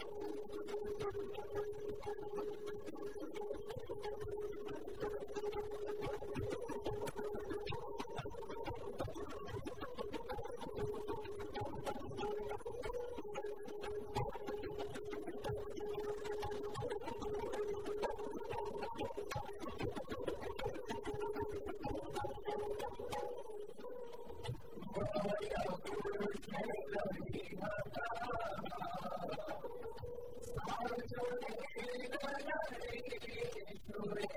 Thank you.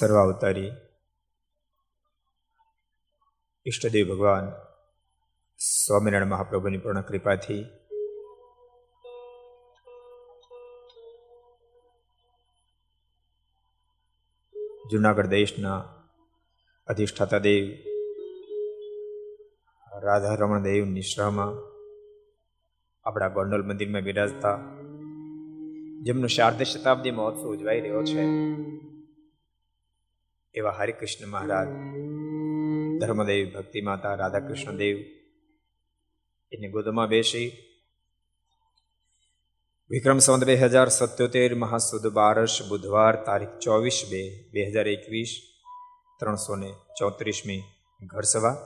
સર્વાવતારી ઈષ્ટદેવ ભગવાન સ્વામિનારાયણ મહાપ્રભુની પૂર્ણ કૃપાથી જુનાગઢ દેશના અધિષ્ઠાતા દેવ રાધા રમણ દેવ નિશ્રામાં આપણા ગોંડલ મંદિરમાં બિરાજતા જેમનો શારદ શતાબ્દી મહોત્સવ ઉજવાઈ રહ્યો છે એવા હરિકૃષ્ણ મહારાજ, ધર્મદેવ, ભક્તિ માતા, રાધાકૃષ્ણ દેવ, એની ગોદમાં બેસી વિક્રમ સંવત બે હજાર સત્યોતેર મહાસુદ બારસ બુધવાર તારીખ ચોવીસ બે બે હજાર એકવીસ ત્રણસો ને ચોત્રીસમી ઘરસભા.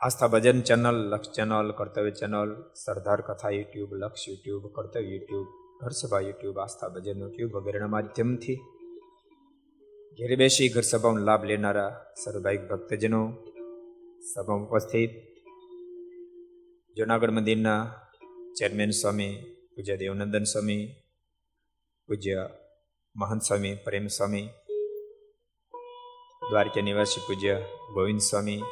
Aastha Bhajan channel, Laksh channel, Kartavya channel, Sardar Katha YouTube, Laksh YouTube, Kartavya YouTube, Gharsabha YouTube, Aastha Bhajan YouTube વગેરેના માધ્યમથી ઘેરે બેસી ઘર સભાનો લાભ લેનારા સર્વભાઈક ભક્તજનો, સભામાં ઉપસ્થિત, જુનાગઢ મંદિરના ચેરમેન સ્વામી, પૂજ્ય દેવનંદન સ્વામી, પૂજ્ય મહંત સ્વામી, પ્રેમ સ્વામી, દ્વારકા નિવાસી પૂજ્ય ગોવિંદ સ્વામી,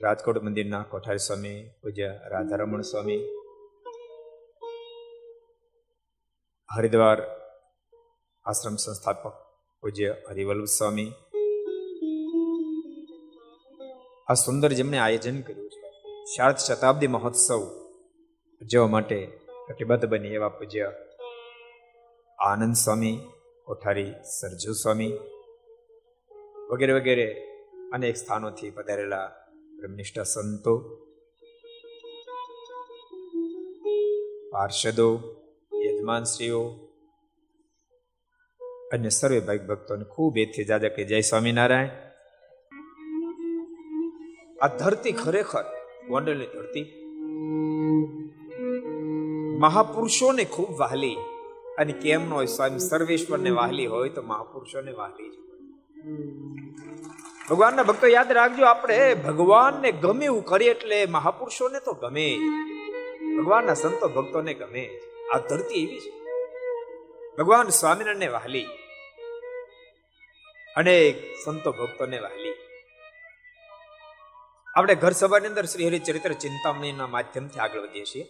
રાજકોટ મંદિરના કોઠારી સ્વામી, પૂજ્ય રાધારમણ સ્વામી, હરિદ્વાર આશ્રમ સંસ્થાપક પૂજ્ય હરિવલ્લભ સ્વામી. આ સુંદર જેમણે આયોજન કર્યું છે, શારદ શતાબ્દી મહોત્સવ ઉજવવા માટે કટિબદ્ધ બની એવા પૂજ્ય આનંદ સ્વામી, કોઠારી સરજુ સ્વામી વગેરે વગેરે અનેક સ્થાનોથી પધારેલા બ્રહ્મનિષ્ઠ સંતો, પાર્ષદો, યજમાનશ્રીઓ અને સર્વે ભાઈ ભક્તોને ખૂબ એથી જાજા કે જય સ્વામિનારાયણ. આ ધરતી ખરેખર ગોંડલની ધરતી. મહાપુરુષોને ખૂબ વહાલી. અને કેમ ન હોય સ્વામી સર્વેશ્વરને વહાલી હોય તો મહાપુરુષોને વહાલી જ ભગવાનના ભક્તો યાદ રાખજો, આપણે ભગવાનને ગમે એવું કરીએ એટલે મહાપુરુષોને તો ગમે ભગવાનના સંતો ભક્તોને ગમે આ ધરતી એવી છે. ભગવાન સ્વામિનારાયણને વહાલી. અનેક સંતો ભક્તોને વાલી. આપણે ઘર સભાની અંદર શ્રી હરિચરિત્ર ચિંતામણીના માધ્યમથી આગળ વધીએ છીએ.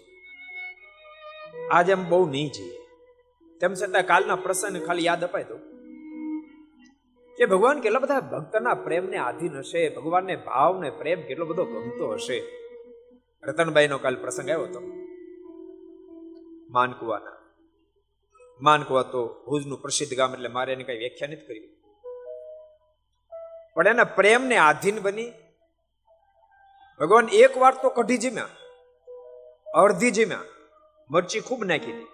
આજે એમ બહુ નહીં જઈએ. તેમ છતાં કાલના પ્રસંગ ખાલી યાદ અપાય તો. કે ભગવાન કેટલા બધા ભક્તના પ્રેમને આધીન હશે, ભગવાનને ભાવ ને પ્રેમ કેટલો બધો ગમતો હશે. રતનભાઈનો કાલ પ્રસંગ આવ્યો હતો. માનકુવાના. માનકુવા તો ભુજનું પ્રસિદ્ધ ગામ એટલે મારે એને કઈ વ્યાખ્યા નથી કરી. પણ એના પ્રેમને આધીન બની. ભગવાન એક વાર તો કઢી જીમ્યા. અડધી જીમ્યા. મરચી ખૂબ નાખી હતી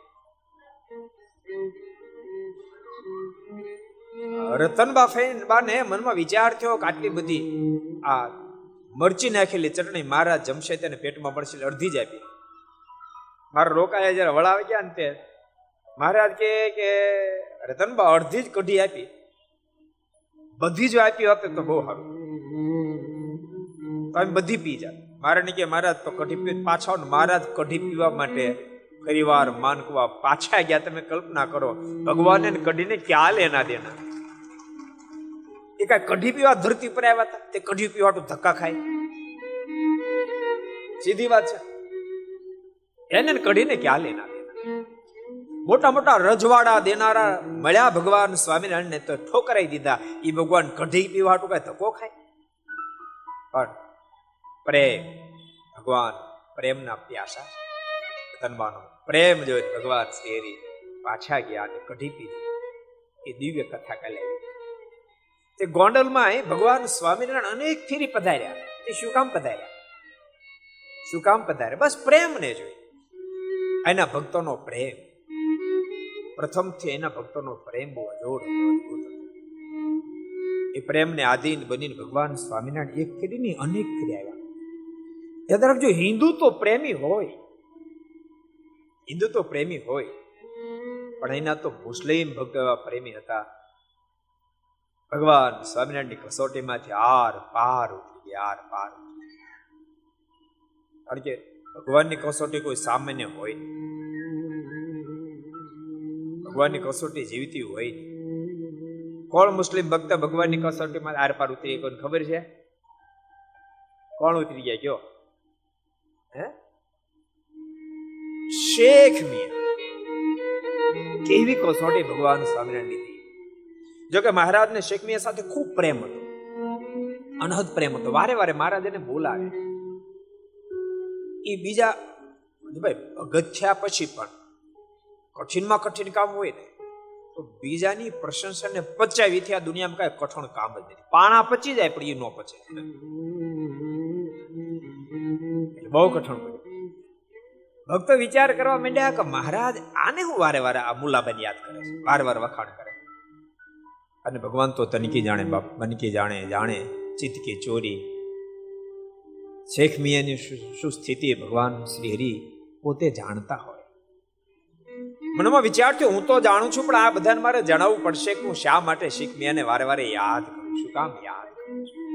રતનબા બાને મનમાં વિચાર થયો કે આટલી બધી આ મરચી નાખેલી ચટણી મારા જમશે તેને પેટમાં પડશે અડધી જ આપી. મારા રોકાયા જયારે વળાવી ગયા ને તે. મહારાજ કે રતનબા અડધી જ કઢી આપી. બધી જ આપી હોત તો બહુ સારું. તમે બધી પી જા મારે કે મહારાજ તો કઢી પી પાછા મહારાજ કઢી પીવા માટે ફરીવાર માનકવા પાછા ગયા. તમે કલ્પના કરો, ભગવાને કઢીને ક્યાં લેના દેના? એ કઈ કઢી પીવા ધરતી પર આવ્યા હતા? તે કઢી પીવા તો ધક્કા ખાય. સીધી વાત છે. એને કઢીને ક્યાં લેના દેના? મોટા મોટા રજવાડા દેનારા મળ્યા ભગવાન સ્વામિનારાયણ ને તો ઠોકરાઈ દીધા. એ ભગવાન કઢી પીવા હાટું કઈ ખાય? પણ પ્રેમ ભગવાન પ્રેમના પ્યાસા ધનવાનો પ્રેમ જોઈ ભગવાન શ્રી પાછા ગયા અને કઢી પીધી. એ દિવ્ય કથા કહેલાવી તે ગોંડલમાં ભગવાન સ્વામિનારાયણ અનેક ફેરી પધાર્યા. એ શું કામ પધાર્યા? શું કામ પધાર્યા? બસ પ્રેમને જોઈ. એના ભક્તોનો પ્રેમ. પ્રથમથી એના ભક્તોનો પ્રેમ બહુ અજોડ એ પ્રેમને આધીન બનીને ભગવાન સ્વામિનારાયણ એક ફેરી અનેક ફેરી આવ્યા યાદ રાખજો, હિન્દુ તો પ્રેમી હોય. હિન્દુ તો પ્રેમી હોય. પણ એના તો મુસ્લિમ ભક્ત પ્રેમી હતા. ભગવાન સ્વામિનારાયણની કસોટીમાંથી આર પાર ઉતરી ગયા, આર પાર કારણ કે ભગવાનની કસોટી કોઈ સામાન્ય હોય ભગવાનની કસોટી જીવતી હોય. કોણ મુસ્લિમ ભક્ત ભગવાનની કસોટીમાં આર પાર ઉતરી કોઈને ખબર છે? કોણ ઉતરી ગયા કયો? હે? શેખ મિયા. કેવી કસોટી ભગવાન સ્વામિનારાયણ લીધી જોકે મહારાજને શેખ મિયા સાથે ખૂબ પ્રેમ હતો. અનહદ પ્રેમ હતો. વારે વારે મહારાજ એને બોલાવે. એ બીજા, ભાઈ, અગથ્યા પછી પણ કઠિનમાં કઠિન કામ હોય ને, તો બીજાની પ્રશંસાને પચાવીથી આ દુનિયામાં કઈ કઠણ કામ જ નથી. પાણા પચી જાય, પણ એ ન પચે. બહુ કઠણ પડ્યું ભક્તો વિચાર કરવા માંડ્યા કે મહારાજ, આને હું વારે વારે આ મુલાબન યાદ કરે છે. વાર વાર વખાણ કરે. અને ભગવાન તો તનકી જાણે, બાપ બનકી જાણે જાણે ચિત્ત કે ચોરી. શેખ મિયાની શું સ્થિતિ ભગવાન શ્રી હરિ પોતે જાણતા હોય. મનમાં વિચાર થયો હું તો જાણું છું, પણ આ બધાને મારે જણાવવું પડશે કે હું શા માટે શીખ મિયાને વારે વારે યાદ કરું છું. કામ યાદ કરું છું.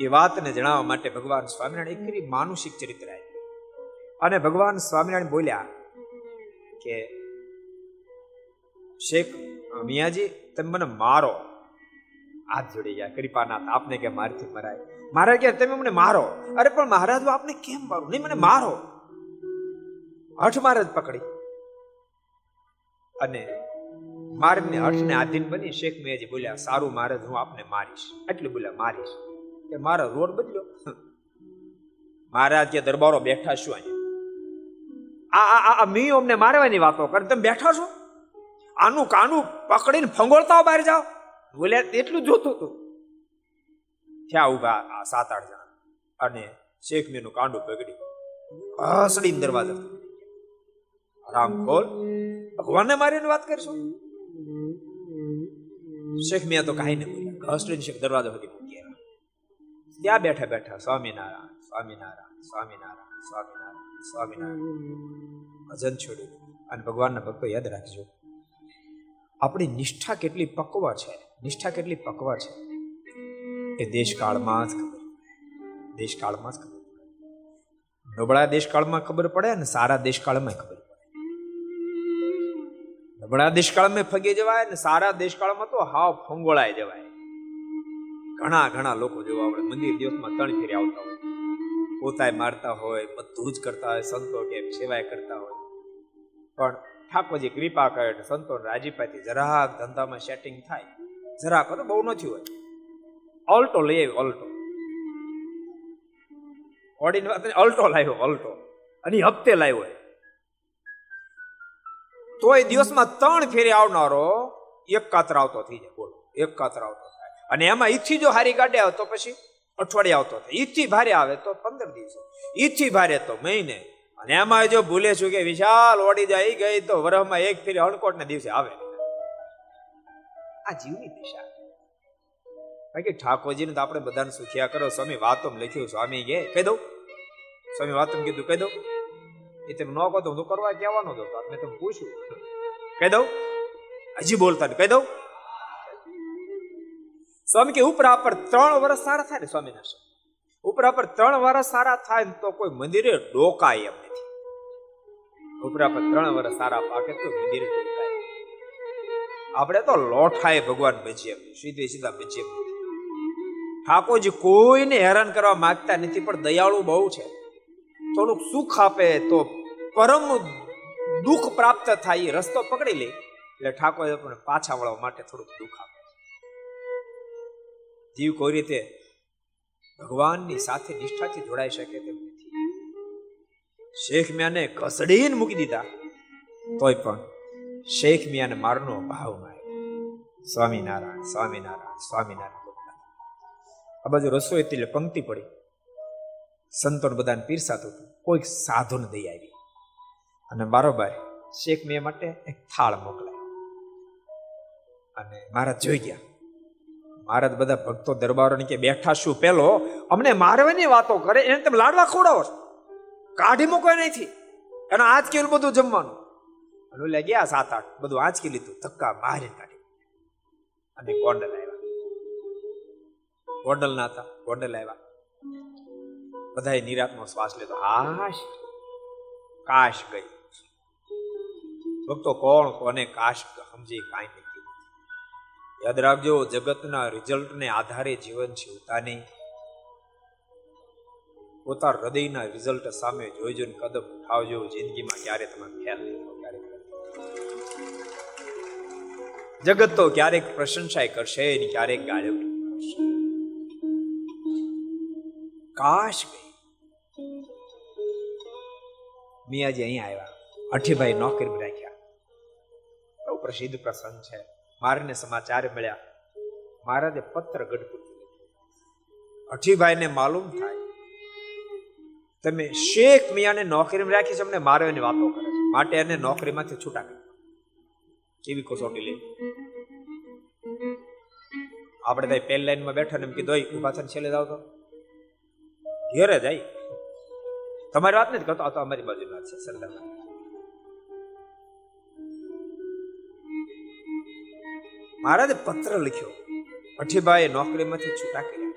એ વાતને જણાવવા માટે ભગવાન સ્વામિનારાયણ એકરી કરી માનુષિક ચરિત્ર આવ્યું અને ભગવાન સ્વામિનારાયણ બોલ્યા કે, શેખ, મિયાજી, તમે મને મારો. હાથ જોડી ગયા, કૃપાનાથ, આપને કે મારથી મરાય. મહારાજ કે તમે મને મારો. અરે, પણ મહારાજ આપને કેમ મારું? નહીં, મને મારો. હઠ મહારાજ પકડી. અને મારને હઠને આધીન બની શેખ મેજી બોલ્યા, સારું મહારાજ હું આપને મારીશ. એટલું બોલ્યા, મારીશ. કે મારો રોડ બદલ્યો. મહારાજ કે, દરબારો બેઠા શું અહીંયા આ આ આ મી અમને મારવાની વાતો કરે. તમે બેઠા છો? આનું કાનું પકડીને ફંગોળતા બહાર જાઓ. બોલ્યા એટલું જોતું હતું થયા ઊભા આ સાત, આઠ જણા. અને શેખ મીનું કાંડું પકડી હસડીને દરવાજા રામ ખોલ. ભગવાનને મારીને વાત કરશો? શેખ મિયા તો કાંઈ નહીં બોલ્યા. ઘસડીને શેખ દરવાજા સુધી મૂકી ત્યાં બેઠા બેઠા સ્વામિનારાયણ સ્વામિનારાયણ સ્વામિનારાયણ સ્વામિનારાયણ સ્વામિનારાયણ. ભજન છોડી અને ભગવાનના ભક્તો યાદ રાખજો, આપણી નિષ્ઠા કેટલી પકવા છે. નિષ્ઠા કેટલી પકવા છે. એ દેશકાળમાં જ ખબર દેશકાળમાં જ ખબર નબળા દેશકાળમાં ખબર પડે અને સારા દેશકાળમાં ખબર નબળા દેશકાળમાં ફગી જવાય ને સારા દેશકાળમાં તો હાવ ફંગોળાઈ જવાય. ઘણા ઘણા લોકો જોવા આપણે મંદિર દિવસમાં ત્રણ ફેરી આવતા હોય. પોતાય મારતા હોય, બધું જ કરતા હોય, સંતો કેમ સેવાય કરતા હોય. પણ ઠાકોરજી કૃપા કરે સંતો રાજીપાથી જરાક ધંધામાં સેટિંગ થાય. જરાક તો બહુ નથી હોય. ઓલ્ટો લઈ આવ્યો ઓલ્ટો ઓડીની વાત અલ્ટો લાવ્યો, અલ્ટો. અને હપ્તે લાવ્યો તોય દિવસમાં ત્રણ ફેરી આવનારો એક કાતર આવતો થઈ જાય. બોલો, એક કાતર આવતો થાય. અને એમાં ઈથી જો હારી કાઢે આવ તો પછી અઠવાડિયે આવતો થાય. ઈથી ભારે આવે તો પંદર દિવસે. ઈથી ભારે તો મહિને. અને એમાં જો ભૂલે છું કે વિશાલ ઓડી જાય ગઈ તો વરહમાં એક ફેરી હણકોટ ના દિવસે આવે. આ જીવની દિશા. બાકી ઠાકોરજીને તો આપણે બધાને સુખિયા કરો? સ્વામી વાતો લખ્યું, સ્વામી કે, કહી દઉં. સ્વામી વાતો કીધું, કહી દઉં. એ તમે ન કહો તો હું કરવા કહેવાનો હતો મેં તમે પૂછ્યું કહી દઉં? હજી બોલતા કહી દઉં? સ્વામી કે ઉપરા પર ત્રણ વર્ષ સારા થાય ને સ્વામીના ઉપરા પર ત્રણ વર્ષ સારા થાય ને તો કોઈ મંદિરે ડોકાય એમ નથી. ઉપરા પર ત્રણ વર્ષ સારા પાકે તો મંદિરે ડોકાય. આપણે તો લોઠાએ ભગવાન ભજીએ સીધે સીધા ભજીએ ઠાકોરજી કોઈને હેરાન કરવા માંગતા નથી, પણ દયાળુ બહુ છે. થોડુંક સુખ આપે તો પરમ દુઃખ પ્રાપ્ત થાય એ રસ્તો પકડી લે. એટલે ઠાકોર પાછા વળવા માટે થોડુંક દુઃખ આપે. જીવ કોઈ રીતે ભગવાનની સાથે નિષ્ઠાથી જોડાઈ શકે તેમ નથી. શેખ મિયાને કસડીને મૂકી દીધા. તોય પણ શેખ મિયાને મારનો ભાવમાં સ્વામિનારાયણ સ્વામિનારાયણ સ્વામિનારાયણ. આ બાજુ રસોઈ એટલે પંક્તિ પડી. સંતોને બધાને પીરસાતું હતું. કોઈક સાધુને દઈ આવી. અને બારોબાર શેખ મિયા માટે એક થાળ મોકલાય. અને મહારાજ જોઈ ગયા. મહારાજ બધા ભક્તો દરબારોની કે બેઠા શું પેલો? અમને મારવાની વાતો કરે, એને તમે લાડવા ખવડાવો કાઢી મૂકો નથી એનો આજ કેવું બધું જમવાનું. અને લે ગયા સાત આઠ બધું આંચકી લીધું, ધક્કા મારી કાઢી અને ગોંડલ આવ્યા. ગોંડલ ના હતા, ગોંડલ આવ્યા. બધાએ નિરાતનો શ્વાસ લીધો. હાશ, કાશ ગઈ. ભક્તો કોણ કોને કાશ સમજી કાંઈ નહીં યાદ રાખજો, જગતના રિઝલ્ટને આધારે જીવન જીવતા નહીં પોતા હૃદયના રિઝલ્ટ સામે જોઈજો ને કદમ ઉઠાવજો, જિંદગીમાં ક્યારે તમે ફેલ જગત તો ક્યારેક પ્રશંસા કરશે ને ક્યારેક ગાળો કરશે. કાશ ગઈ. મિયાજી અહીંયા આવ્યા. અઠીભાઈ નોકરી રાખ્યા. પ્રસિદ્ધ પ્રસંગ છે. મારને સમાચાર મળ્યા. મહારાજે પત્ર ગઢપુર અઠીભાઈને માલુમ થાય. તમે શેખ મિયાને નોકરીમાં રાખી છે અમને મારવાની વાતો કરે છે. માટે એને નોકરીમાંથી છૂટા કરી એવી કસોટી લે? આપણે ત્યાં પેલ લાઈનમાં બેઠા ને એમ કીધું ઊભા થઈને છેલ્લે જાવ તો. ઘેરે જાય. તમારી વાત નથી કરતો, આ અમારી બાજુ વાત છે, સરદાર મહારાજે પત્ર લખ્યો. અઠીભાઈ નોકરીમાંથી છૂટા કર્યા.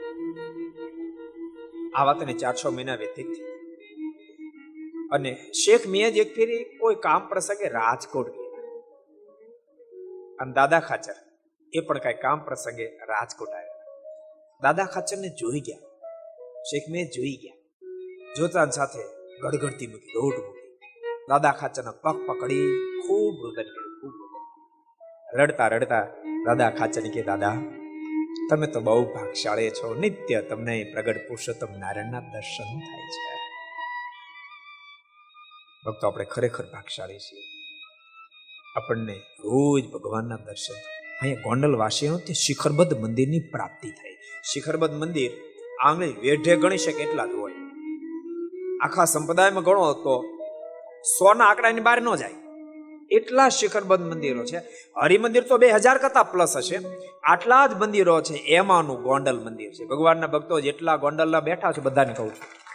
આ વાતને ચાર છ મહિના વ્યતીત થઈ અને શેખ મિયાજ એક ફેરી કોઈ કામ પ્રસંગે રાજકોટ ગયા. અને દાદા ખાચર એ પણ કઈ કામ પ્રસંગે રાજકોટ આવ્યા. દાદા ખાચર ને જોઈ ગયા. શેખ મેં જોઈ ગયા. જોતા સાથે ગડગડતી મૂકી, દોઢ મૂકી. દાદા ખાચરના પગ પકડી ખૂબ રુદન કર્યું, ખૂબ રડતા રડતા દાદા ખાચર કે દાદા, તમે તો બહુ ભાગશાળી છો. નિત્ય તમને પ્રગટ પુરુષોત્તમ નારાયણના દર્શન થાય છે. ભક્તો, આપણે ખરેખર ભાગશાળી છીએ. આપણને રોજ ભગવાનના દર્શન અહીંયા ગોંડલ વાસીઓ તે શિખરબદ્ધ મંદિરની પ્રાપ્તિ થઈ શિખરબદ્ધ મંદિર આંગળી વેઢે ગણી શકે એટલા જ હોય. આખા સંપ્રદાયમાં ગણો તો સોના આંકડાની બહાર ન જાય. એટલા શિખરબદ્ધ મંદિરો છે. હરિમંદિર તો બે હજાર કરતા પ્લસ હશે. આટલા જ મંદિરો છે, એમાંનું ગોંડલ મંદિર છે. ભગવાનના ભક્તો જેટલા ગોંડલના બેઠા છે બધાને કહું છું.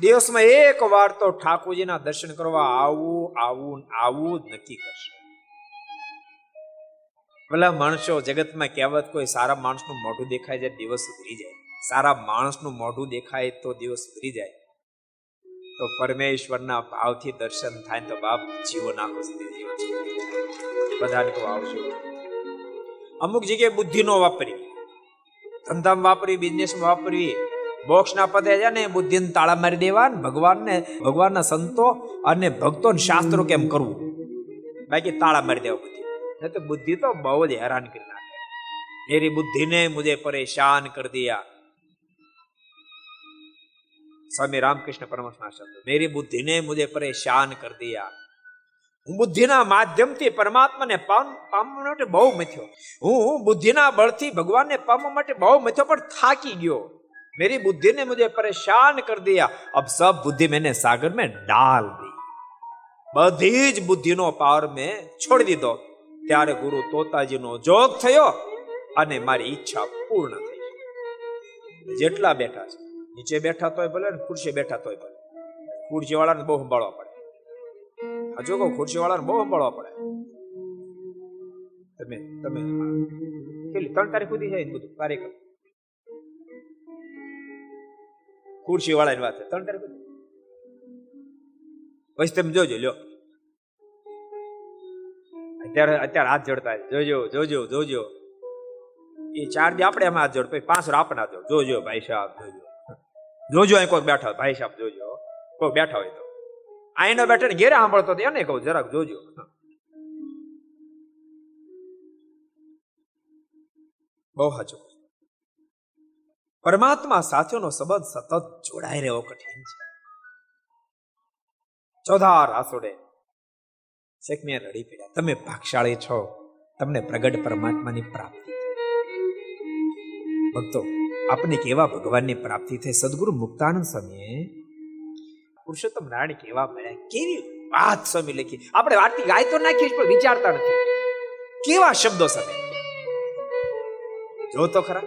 દિવસમાં એક વાર તો ઠાકોરજીના દર્શન કરવા આવું આવું આવું જ નક્કી કરશે. ભલા માણસો, જગતમાં કહેવત કોઈ સારા માણસનું મોઢું દેખાય જાય, દિવસ ઉતરી જાય. સારા માણસનું મોઢું દેખાય તો દિવસ સુધરી જાય. તો પરમેશ્વરના ભાવથી દર્શન થાય તો બાપ જીવો નાખો બધાને આવજો. અમુક જગ્યાએ બુદ્ધિ નો વાપરી. ધંધામાં વાપરી બિઝનેસમાં વાપરવી મોક્ષના પદે છે ને, બુદ્ધિને તાળા મારી દેવા ને, ભગવાનને, ભગવાનના સંતો અને ભક્તો શાસ્ત્રો કેમ કરવું? બાકી તાળા મારી દેવા બુદ્ધિ. નહીં તો બુદ્ધિ તો બહુ જ હેરાન કરી નાખે. મેરી બુદ્ધિ ને મુझे પરેશાન કર દિયા સ્વામી રામકૃષ્ણ પરમહંસના શબ્દ. મેરી બુદ્ધિને મુજે પરેશાન કર દિયા. હું બુદ્ધિના માધ્યમથી પરમાત્માને પામવા માટે બહુ મથ્યો. હું બુદ્ધિના બળથી ભગવાનને પામવા માટે બહુ મથ્યો, પણ થાકી ગયો. મેરી બુદ્ધિને મુજે પરેશાન કર દિયા. અબ સબ બુદ્ધિ મેને સાગર મેં ડાલ દી. બધી જ બુદ્ધિનો પાવર મેં છોડી દીધો. ત્યારે ગુરુ તોતાજીનો જોગ થયો અને મારી ઈચ્છા પૂર્ણ થઈ. જેટલા બેઠા છે. નીચે બેઠા તોય ભલે ને ખુરશી બેઠા તોય ભલે. ખુરશી વાળાને બહુ સંભાળવા પડે. આ જો કહું ખુરશી વાળાને બહુ સંભાળવા પડે. તમે તમે, કેટલી, ત્રણ તારીખ સુધી છે બધું તારીખ ખુરશી વાળાની વાત ત્રણ તારીખ પછી તમે જોજો, લ્યો. અત્યારે અત્યારે હાથ જોડતા જોજો જોજો જોજો. એ ચાર દી આપણે એમાં હાથ જોડ પછી પાંચ આપણે જોડ જોજો, ભાઈ સાહેબ, જોજો. જોજો અહીં કોઈ બેઠા ભાઈ સાહેબ જોજો કોઈ બેઠા હોય તો. આઈને બેઠા ને ઘેરે સાંભળતો એને કહું જરાક જોજો. બહુ હાચો પરમાત્મા સાથેનો સંબંધ સતત જોડાઈ રહેવો કઠિન છે. ચોધાર આસોડે શેખમિયા રડી પડ્યા. તમે ભાગશાળી છો. તમને પ્રગટ પરમાત્માની પ્રાપ્તિ. ભક્તો આપને કેવા ભગવાનની પ્રાપ્તિ થઈ? સદગુરુ મુક્તાનંદ સ્વામીએ પુરુષોત્તમ નારાયણ કેવા મળ્યા કેવી વાત સ્વામી લખી. આપણે વાતની ગાય તો નાખીએ પણ વિચારતા નથી. કેવા શબ્દો સાથે જો તો ખરા.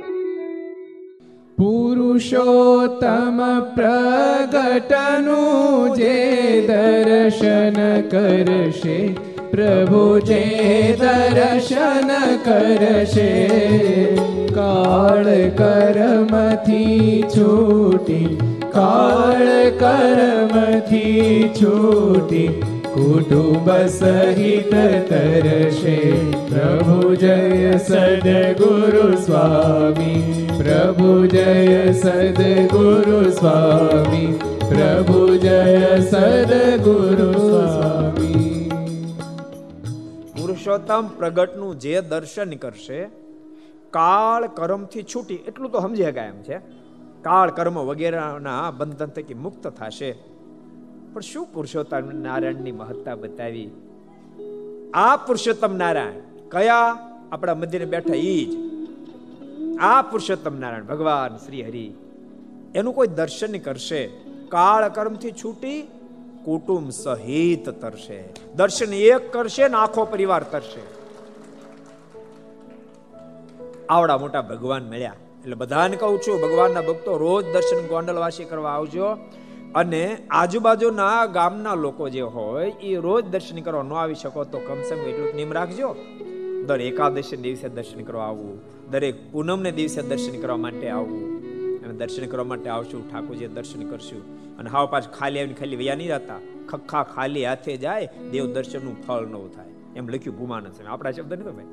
પુરુષોત્તમ પ્રગટનું જે દર્શન કરશે પ્રભુ જે દર્શન કરશે, કાળ કર્મથી છૂટી, કાળ કર્મથી છૂટી, કુટુંબ સહિત તરશે. પ્રભુ જય સદગુરુ સ્વામી, પ્રભુ જય સદગુરુ સ્વામી, પ્રભુ જય સદગુરુ સ્વામી. પુરુષોત્તમ પ્રગટનું જે દર્શન કરશે, કાળ કર્મથી છૂટી, એટલું તો સમજી ગયા એમ છે. કાળ કર્મ વગેરેના બંધન થકી મુક્ત થશે. પણ શું પુરુષોત્તમ નારાયણની મહત્તા બતાવી? આ પુરુષોત્તમ નારાયણ કયા આપણા મંદિરે બેઠા ઈ જ. આ પુરુષોત્તમ નારાયણ ભગવાન શ્રી હરિ, એનું કોઈ દર્શન કરશે. કાળ કર્મથી છૂટી કુટુંબ સહિત તરશે. દર્શન એક કરશે ને આખો પરિવાર તરશે. આવડા મોટા ભગવાન મળ્યા. એટલે બધાને કહું છું, ભગવાનના ભક્તો રોજ દર્શન ગોંડલવાસી કરવા આવજો. અને આજુબાજુના ગામના લોકો જે હોય, એ રોજ દર્શન કરવા ન આવી શકો તો કમસેમ કમ એટલું નિયમ રાખજો. દર એકાદશી દિવસે દર્શન કરવા આવવું દરેક પૂનમને દિવસે દર્શન કરવા માટે આવવું અને દર્શન કરવા માટે આવશું ઠાકોરજી દર્શન કરશું. અને હાવ પાછ ખાલી આવીને ખાલી વયા નહીં જતા ખખા ખાલી હાથે જાય, દેવ દર્શનનું ફળ ન થાય. એમ લખ્યું ભૂમાન છે આપણા શબ્દ નહીં ભાઈ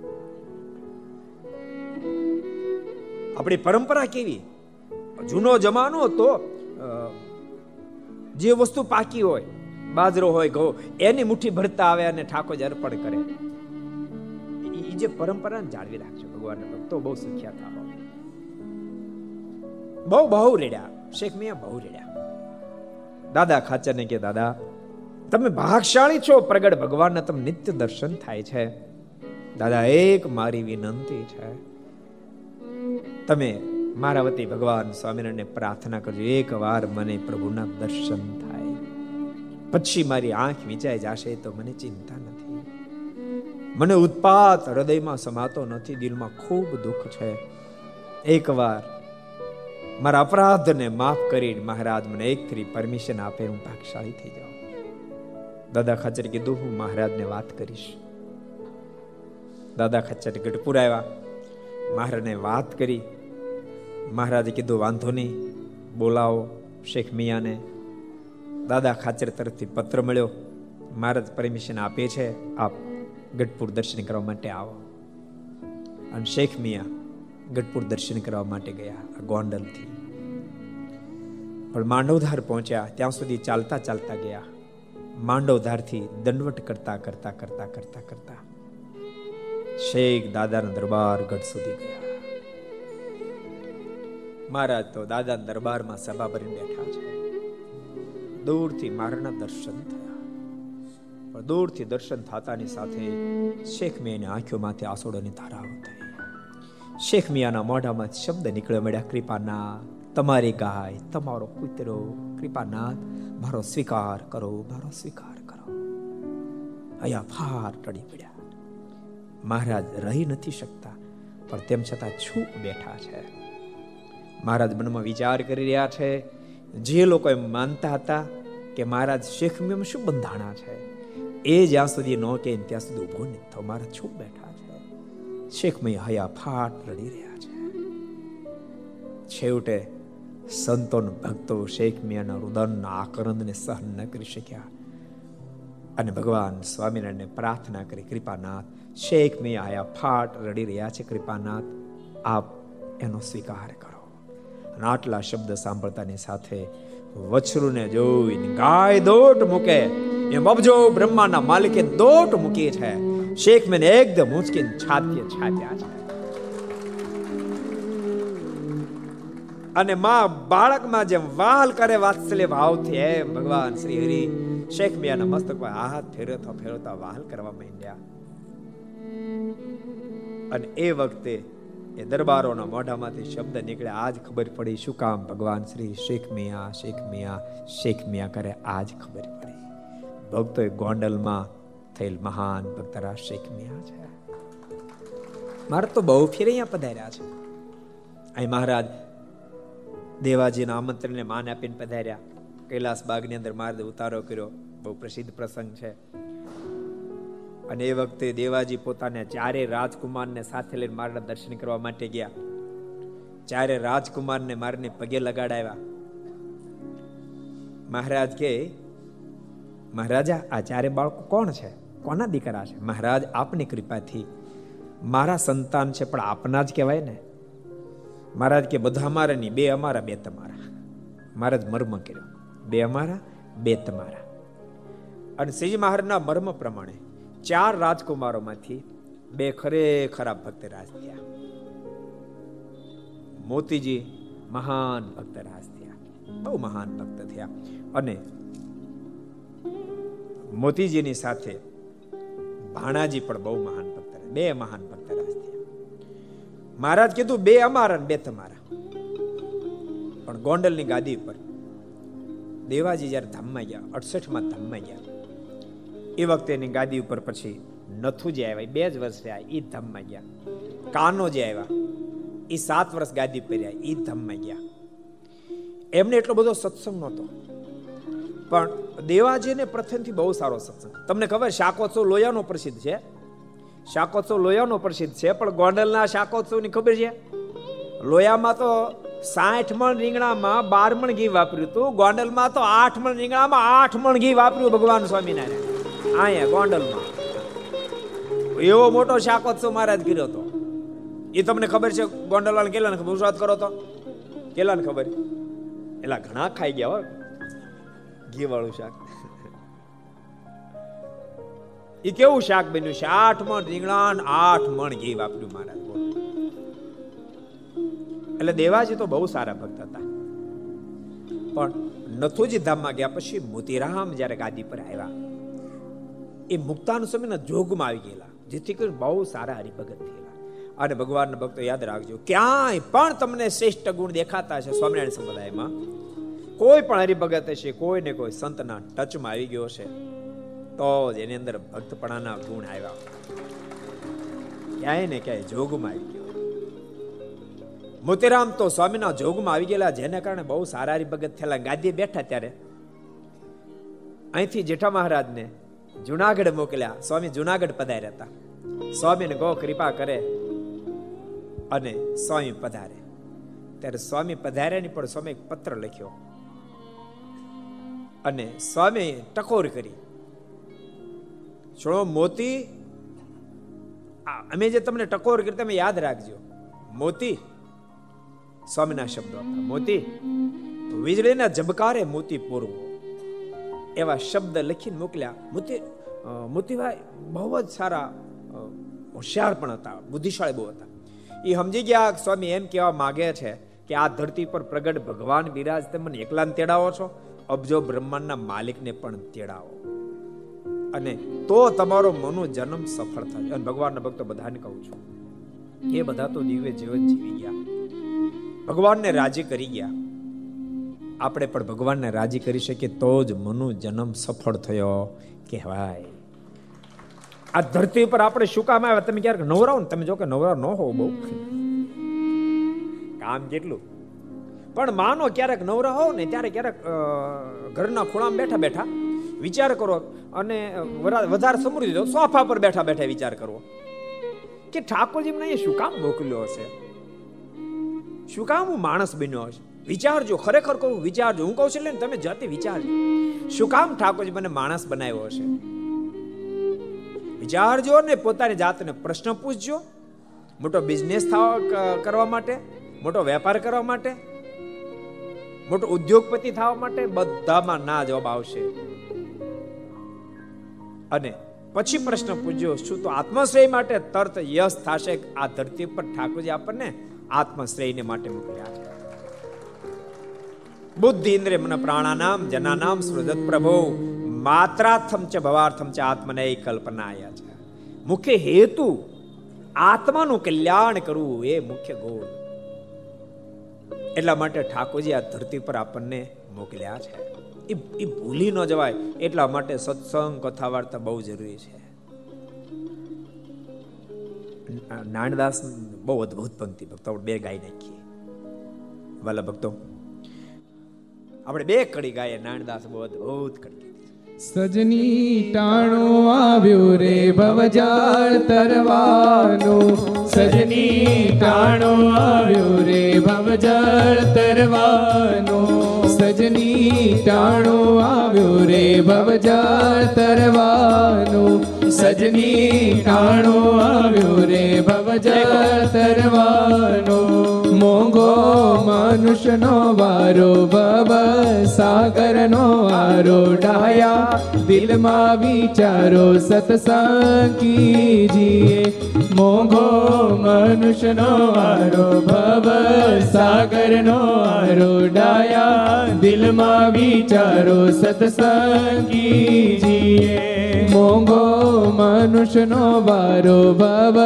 આપણી પરંપરા કેવી? જૂનો જમાનો તો જે વસ્તુ પાકી હોય, બાજરો હોય, ઘઉં, એની મુઠ્ઠી ભરતા આવે અને ઠાકોર અર્પણ કરે. એ જે પરંપરા જાળવી રાખજો ભગવાન ભક્તો, બહુ સુખ્યા થાવ બહુ બહુ રેડ્યા શેખ મિયા બહુ રેડ્યા દાદા ખાચરને કે, દાદા, તમે ભાગશાળી છો, પ્રગટ ભગવાનના તમને નિત્ય દર્શન થાય છે. દાદા, એક મારી વિનંતી છે. તમે મારા વતી ભગવાન સ્વામિનારાયણને પ્રાર્થના કરજો. એક વાર મને પ્રભુના દર્શન થાય. પછી મારી આંખ વિચાઈ જશે તો મને ચિંતા નથી. મને ઉત્પાત હૃદયમાં સમાતો નથી. દિલમાં ખૂબ દુઃખ છે. એકવાર મારા અપરાધને માફ કરીને મહારાજ મને એક ફરી પરમિશન આપે, હું ભાગશાળી થઈ જાઉં. દાદા ખચર કીધું હું મહારાજને વાત કરીશ. દાદા ખચર ગઢપુર આવ્યા મહારાજને વાત કરી. મહારાજે કીધું, વાંધો નહીં, બોલાવો શેખ મિયાને. દાદા ખાચર તરફથી પત્ર મળ્યો, મહારાજ પરમિશન આપે છે, આપ ગઢપુર દર્શન કરવા માટે આવો. અને શેખ મિયા ગઢપુર દર્શન કરવા માટે ગયા ગોંડલથી. પણ માંડવધાર પહોંચ્યા, ત્યાં સુધી ચાલતા ચાલતા ગયા. માંડવધારથી દંડવટ કરતા કરતા કરતા કરતા કરતા શેખ દાદાના દરબાર ગઢ સુધી ગયા. મહારાજ તો દાદા દરબારમાં સભા ભરીને બેઠા છે. દૂરથી મારના દર્શન થયા. પણ દૂરથી દર્શન થતાની સાથે શેખ મિયાની આંખોમાંથી આસોડોની ધારાઓ થઈ. શેખ મિયાના મોઢામાં શબ્દ નીકળ્યો મળ્યા કૃપાના તમારી ગાય, તમારો કૂતરો, કૃપાનાથ, મારો સ્વીકાર કરો, મારો સ્વીકાર કરો. અહીંયા ફાર ટળી પડ્યા. મહારાજ રહી નથી શકતા, પણ તેમ છતાં છૂપ બેઠા છે. મહારાજ મનમાં વિચાર કરી રહ્યા છે, જે લોકો એમ માનતા હતા કે મહારાજ શેખ મેમ શું બંધાણા છે, એ જ્યાં સુધી ન કે ત્યાં સુધી ઊભો નથી થયો મહારાજ છૂપ બેઠા છે શેખ હયા ફાટ રડી રહ્યા છે. છેવટે સંતો ભક્તો શેખ મિયાના રુદનના આકરંદને સહન ન કરી શક્યા. અને ભગવાન સ્વામિનારાયણને પ્રાર્થના કરી, કૃપાનાથ શેખ મિયા આયા ફાટ રડી રહ્યા છે, કૃપાનાથ, આપ એનો સ્વીકાર કરો. અને આટલા શબ્દ સાંભળતાની સાથે વછરુને જોઈને ગાય દોટ મૂકે. એ બબજો બ્રહ્માના માલિકે દોટ મૂકી છે. શેખ મેને એકદમ ઊંચકીને છાતીએ છાત્યા છે અને માં બાળકમાં જેમ વાલ કરે, વાત્સલ્ય ભાવથી એમ ભગવાન શ્રી હરિ. શેખ મિયાના મસ્તક પર હાથ ફેરવતા ફેરવતા વાલ કરવા માંડ્યા. અને એ વખતે એ દરબારોના મોઢામાંથી શબ્દ નીકળ્યા આજ ખબર પડી શું કામ ભગવાન શ્રી શેખ મિયા શેખ મિયા શેખ મિયા કરે, આજ ખબર પડી. ભક્તોએ ગોંડલમાં થયેલ મહાન ભક્તરા શેખ મિયા છે. મારે તો બહુ ફેર અહીંયા પધાર્યા છે. અહીં મહારાજ દેવાજીના આમંત્રણને માન આપીને પધાર્યા. કૈલાસ બાગની અંદર મારે ઉતારો કર્યો. બહુ પ્રસિદ્ધ પ્રસંગ છે. અને એ વખતે દેવાજી પોતાને ચારે રાજકુમારને સાથે લઈને મારા દર્શન કરવા માટે ગયા. ચારે રાજકુમારને મારને પગે લગાડાવ્યા. મહારાજ કે, મહારાજા, આ ચારે બાળકો કોણ છે? કોના દીકરા છે? મહારાજ, આપની કૃપાથી. મારા સંતાન છે, પણ આપના જ કહેવાય ને. મહારાજ કે, બધા અમારા નહીં, બે અમારા, બે તમારા. મહારાજ મર્મ કર્યો. બે અમારા, બે તમારા. અને શ્રીજી મહારાજના મર્મ પ્રમાણે ચાર રાજકુમારોમાંથી બે ખરેખરા ભક્ત રાજ થયા. મોતીજી મહાન ભક્ત રાજ થયા. બહુ મહાન ભક્ત થયા. અને મોતીજીની સાથે ભાણાજી પણ બહુ મહાન ભક્ત બે મહાન ભક્ત મહારાજ કીધું, બે અમારા બે તમારા. પણ ગોંડલની ગાદી પર દેવાજી જ્યારે ધામમાં ગયા, અડસઠમાં ધામમાં ગયા, એ વખતે એની ગાદી ઉપર પછી નથુજી આવ્યા બે જ વર્ષ રહ્યા એ ધામમાં ગયા. કાનો જે આવ્યા એ સાત વર્ષ ગાદી પર રહ્યા એ ધામમાં ગયા. એમને એટલો બધો સત્સંગ નહોતો. પણ દેવાજીને પ્રથમથી બહુ સારો સત્સંગ. તમને ખબર શાકોત્સવ લોયાનો પ્રસિદ્ધ છે? શાકોત્સવ લોયાનો પ્રસિદ્ધ છે, પણ ગોંડલના શાકોત્સવની ખબર છે? લોયામાં તો સાઠ મણ રીંગણામાં બાર મણ ઘી વાપર્યું હતું, ગોંડલમાં તો આઠ મણ રીંગણામાં આઠ મણ ઘી વાપર્યું ભગવાન સ્વામિનારાયણ. અહીંયા ગોંડલમાં. એવો મોટો શાકોત્સવ મહારાજ કર્યો હતો. એ તમને ખબર છે ગોંડલવાળા કેટલાને ખબર? કરો તો? કેટલાને ખબર? એલા ઘણા ખાઈ ગયા હો. ઘી વાળું શાક. એ કેવું શાક બન્યું છે? આઠ મણ રીંગણા આઠ મણ ઘી વાપર્યું મહારાજ એટલે દેવાજી તો બહુ સારા ભક્ત હતા. પણ નથુજી ધામમાં ગયા પછી મોતીરામ જ્યારે ગાદી પર આવ્યા, એ મુક્તાનું સમયના જોગમાં આવી ગયેલા, જેથી કરી બહુ સારા હરિભગત થયેલા. અને ભગવાનના ભક્તો યાદ રાખજો, ક્યાંય પણ તમને શ્રેષ્ઠ ગુણ દેખાતા છે સ્વામિનારાયણ સંપ્રદાયમાં કોઈ પણ હરિભગત હશે કોઈ ને કોઈ સંતના ટચમાં આવી ગયો છે તો જ એની અંદર ભક્તપણાના ગુણ આવ્યા. ક્યાંય ને ક્યાંય જોગમાં આવી ગયો. મોતીરામ તો સ્વામીના જોગમાં આવી ગયેલા, જેને કારણે બહુ સારા હરિભગત થયેલા. ગાદી બેઠા ત્યારે અહીંથી જેઠા મહારાજને જુનાગઢ મોકલ્યા. સ્વામી જુનાગઢ પધાર્યા હતા. સ્વામીને ગો કૃપા કરે અને સ્વામી પધારે. ત્યારે સ્વામી પધાર્યાની પણ સ્વામી પત્ર લખ્યો. અને સ્વામી ટકોર કરી. છોડો, મોતી અમે જે તમને ટકોર કરી, તમે યાદ રાખજો. મોતી, સ્વામીના શબ્દો હતા મોતી, વીજળીના ઝબકારે મોતી પૂરવો. એવા શબ્દ લખીને મોકલ્યા. મોતી મોતીભાઈ, બહુ જ સારા હોશિયાર પણ હતા, બુદ્ધિશાળી બહુ હતા. એ સમજી ગયા, સ્વામી એમ કહેવા માગે છે કે આ ધરતી પર પ્રગટ ભગવાન બિરાજ તમે મને એકલાને તેડાવો છો? અબજો બ્રહ્માંડના માલિકને પણ તેડાવો. અને તો તમારો મનો જન્મ સફળ થાય. અને ભગવાનના ભક્તો બધાને કહું છું, એ બધા તો દિવ્ય જીવન જીવી ગયા. ભગવાનને રાજી કરી ગયા. આપણે પણ ભગવાનને રાજી કરી શકીએ તો જ મનુ જન્મ સફળ થયો કહેવાય. આ ધરતી પર આપણે શું કામ આવ્યા? તમે ક્યારેક નવરાવો ને? તમે જો કે નવરા ન હોવ બહુ. કામ કેટલું? પણ માનો ક્યારેક નવરા હોવ ને ત્યારે ક્યારેક ઘરના ખૂણામાં બેઠા બેઠા વિચાર કરો અને વધારે સમૃદ્ધિ દો સોફા પર બેઠા બેઠા વિચાર કરવો કે ઠાકોરજી મને શું કામ મોકલ્યો હશે? શું કામ હું માણસ બન્યો હશે? વિચારજો, ખરેખર કહું, વિચારજો. હું કહું છું ને તમે જાતે વિચારજો. શું કામ ઠાકોરજી મને માણસ બનાવ્યો હશે? વિચારજો ને પોતાની જાતને પ્રશ્ન પૂછજો. મોટો બિઝનેસ કરવા માટે, મોટો વેપાર કરવા માટે. મોટો ઉદ્યોગપતિ થવા માટે બધામાં ના જવાબ આવશે. અને પછી પ્રશ્ન પૂછ્યો, શું તો આત્મશ્રેય માટે તરત યશ થશે આ ધરતી પર ઠાકોરજી આપણને આત્મશ્રેયને માટે મોકલ્યા? બુદ્ધિ ઇન્દ્રિય મન પ્રાણાનામ, જનાનામ સૃજત પ્રભુ, માત્રાથમ છે ભવાર્થમ છે આત્મને કલ્પનાયા છે. મુખ્ય હેતુ આત્માનું કલ્યાણ કરવું એ મુખ્ય ગોળ. એટલા માટે ઠાકોરજી આ ધરતી પર આપણને મોકલ્યા છે. એ એ ભૂલી ન જવાય, એટલા માટે સત્સંગ કથા વાર્તા બહુ જરૂરી છે. નાનદાસ બહુ અદભુત પંક્તિ, ભક્તો બે ગાઈ નાખીએ. વાલા ભક્તો, આપણે બે કડી ગાઈએ, નાનદાસ બહુ અદભુત કડી સજની ટાણો આવ્યો રે ભવજાળ તરવાનો. સજની ટાણો આવ્યો રે ભવજાળ તરવાનો. સજની ટાણો આવ્યો રે ભવજાળ તરવાનો. સજની ટાણો આવ્યો રે ભવજાળ તરવાનો. મોંઘો મનુષ્યનો વારો, ભવ સાગરનો આરો. ડાયા દિલમાં વિચારો સત્સંગ કીજીએ મોંઘો મનુષ્યનો આરો ભવ સાગરનો આરો. ડાયા દિલમાં વિચારો સતસંગી કીજીએ મોંઘો મનુષ્યનો વારો, ભવ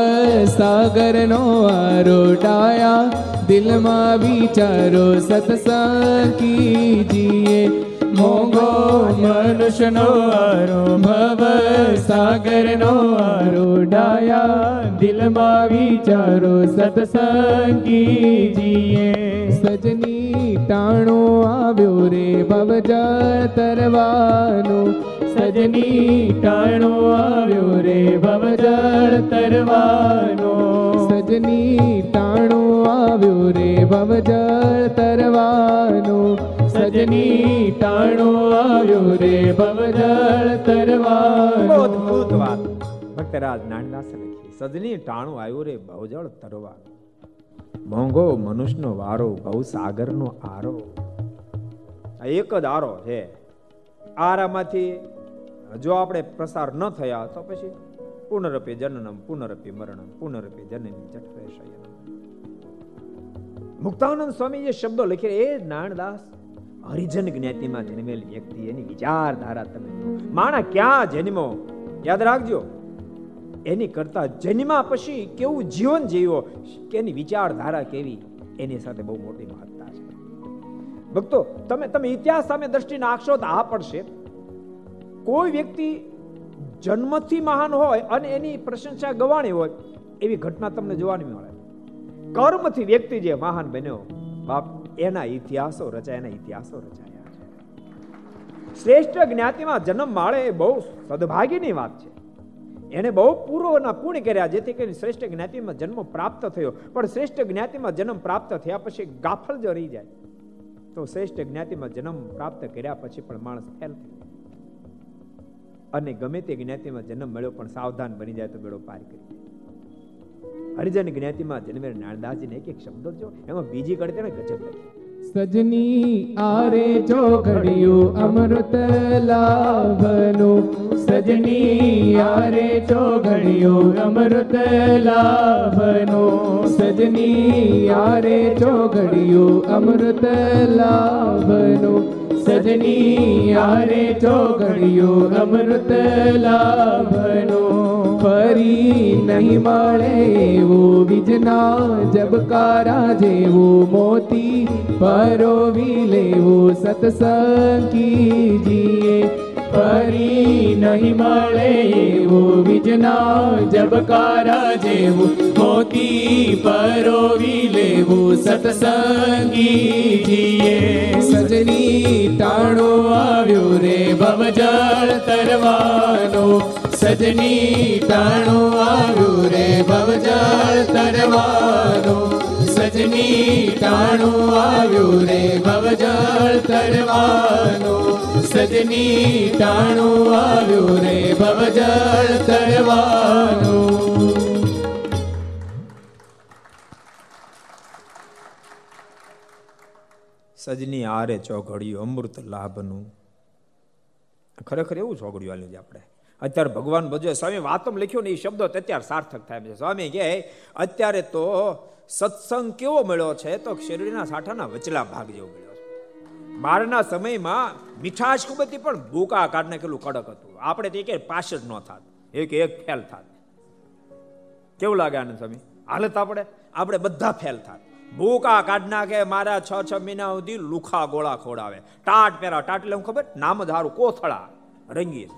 સાગરનો વારો, ડાયા દિલમાં વિચારો સત્સંગ કીજીએ મોંઘો મનુષ્યનો વારો, ભવ સાગરનો વારો, ડાયા દિલમાં વિચારો સત્સંગ કીજીએ સજની ટાણો આવ્યો રે ભવજળ તરવાનો સજની ટાણો આવ્યો રે ભવજળ તરવાનો. સજની ટાણો આવ્યો રે ભવજળ તરવાનો. સજની ટાણો આવ્યો રે ભવજળ તરવાનો. અદ્ભુત વાત. ભક્તરાજ નાનદાસ લખી. સજની ટાણો આવ્યું રે ભવજળ તરવાનો. મોંઘો મનુષ્યનો વારો ભવ સાગરનો આરો. આ એક જ આરો છે. આરામાંથી જો આપણે પ્રસાર ન થયા, તો પછી પુનરપી જનનમ, પુનરપી મરણમ, પુનરપી જનની જઠરે શયનમ. મુક્તાનંદ સ્વામી જે શબ્દો લખે એ નાણદાસ હરિજન જ્ઞાતિમાં જન્મેલ વ્યક્તિ, એની વિચારધારા તમે માણા ક્યાં જન્મો? યાદ રાખજો, એની કરતા જન્મા પછી કેવું જીવન જીવો કે એની વિચારધારા કેવી? એની સાથે બહુ મોટી મહત્તા છે. ભક્તો, તમે તમે ઇતિહાસ સામે દ્રષ્ટિ નાખશો તો આ પડશે. કોઈ વ્યક્તિ જન્મથી મહાન હોય અને એની પ્રશંસા ગવાણી હોય, એવી ઘટના તમને જોવાની મળે. કર્મથી વ્યક્તિ જે મહાન બન્યો, બાપ, એના ઇતિહાસો રચાય, એના ઇતિહાસો રચાયા છે. શ્રેષ્ઠ જ્ઞાતિમાં જન્મ માળે એ બહુ સદભાગ્યની વાત છે. એને બહુ પૂર્વના પૂર્ણ કર્યા, જેથી કરીને શ્રેષ્ઠ જ્ઞાતિમાં જન્મ પ્રાપ્ત થયો. પણ શ્રેષ્ઠ જ્ઞાતિમાં જન્મ પ્રાપ્ત થયા પછી ગાફલ જો રહી જાય. તો શ્રેષ્ઠ જ્ઞાતિમાં જન્મ પ્રાપ્ત કર્યા પછી પણ માણસ ફેલ થઈ અને ગમે તે જ્ઞાતિમાં જન્મ મળ્યો, પણ સાવધાન બની જાય તો બેડો પાર કરી જાય હરિજન જ્ઞાતિમાં જન્મેલ નારદાસજીને એક એક શબ્દો જો એમાં બીજી કડતે ગજબ લખી सजनी आरे जो घड़ियो अमृत लाभनो। सजनी आरे जो घड़ियो अमृत लाभनो। सजनी आरे जो घड़ियो अमृत लाभनो। सजनी आरे जो घड़ियो अमृत लाभनो। ફરી નહીં મળે એવો બીજના જબકારા જેવો મોતી. પરોવી લેવો સત્સંગી જીએ ફરી નહીં મળે એવું બીજના જબકારા જેવું. મોતી પરોવી લેવું સતસંગી જીએ સજની ટાણો આવ્યો રે ભવજળ તરવાનો. સજની ટાણો આવ્યો રે ભવજળ તરવાનો. સજની ટાણો આવ્યો રે ભવજળ તરવાનો. સજની ટાણો આવ્યો રે ભવજળ તરવાનું. સજની આરે ચોઘડ્યું અમૃત લાભનું. ખરેખર એવું ચોઘડ્યું આલ્યું છે આપણે. અત્યારે ભગવાન ભજો સ્વામી વાતમ લખ્યું ને એ શબ્દો અત્યારે સાર્થક થાય છે. સ્વામી કહે, અત્યારે તો સત્સંગ કેવો મળ્યો છે? તો શરીરના સાઠાના વચલા ભાગ જેવો મળ્યો બહારના સમયમાં મીઠાશ ખૂબ હતી પણ ભૂકા કાઢને કેટલું કડક હતું. આપણે તે કે જ ન થાત. એક એક ફેલ થાત. કેવું લાગે આનંદ સ્વામી? હાલત આપણે. આપણે બધા ફેલ થાત. ભૂકા કાઢના કે મારા છ છ મહિના સુધી લુખા ગોળા ખોડાવે. ટાટ પહેરા, ટાટ એટલે હું ખબર? નામ ધારું કોથળા. રંગી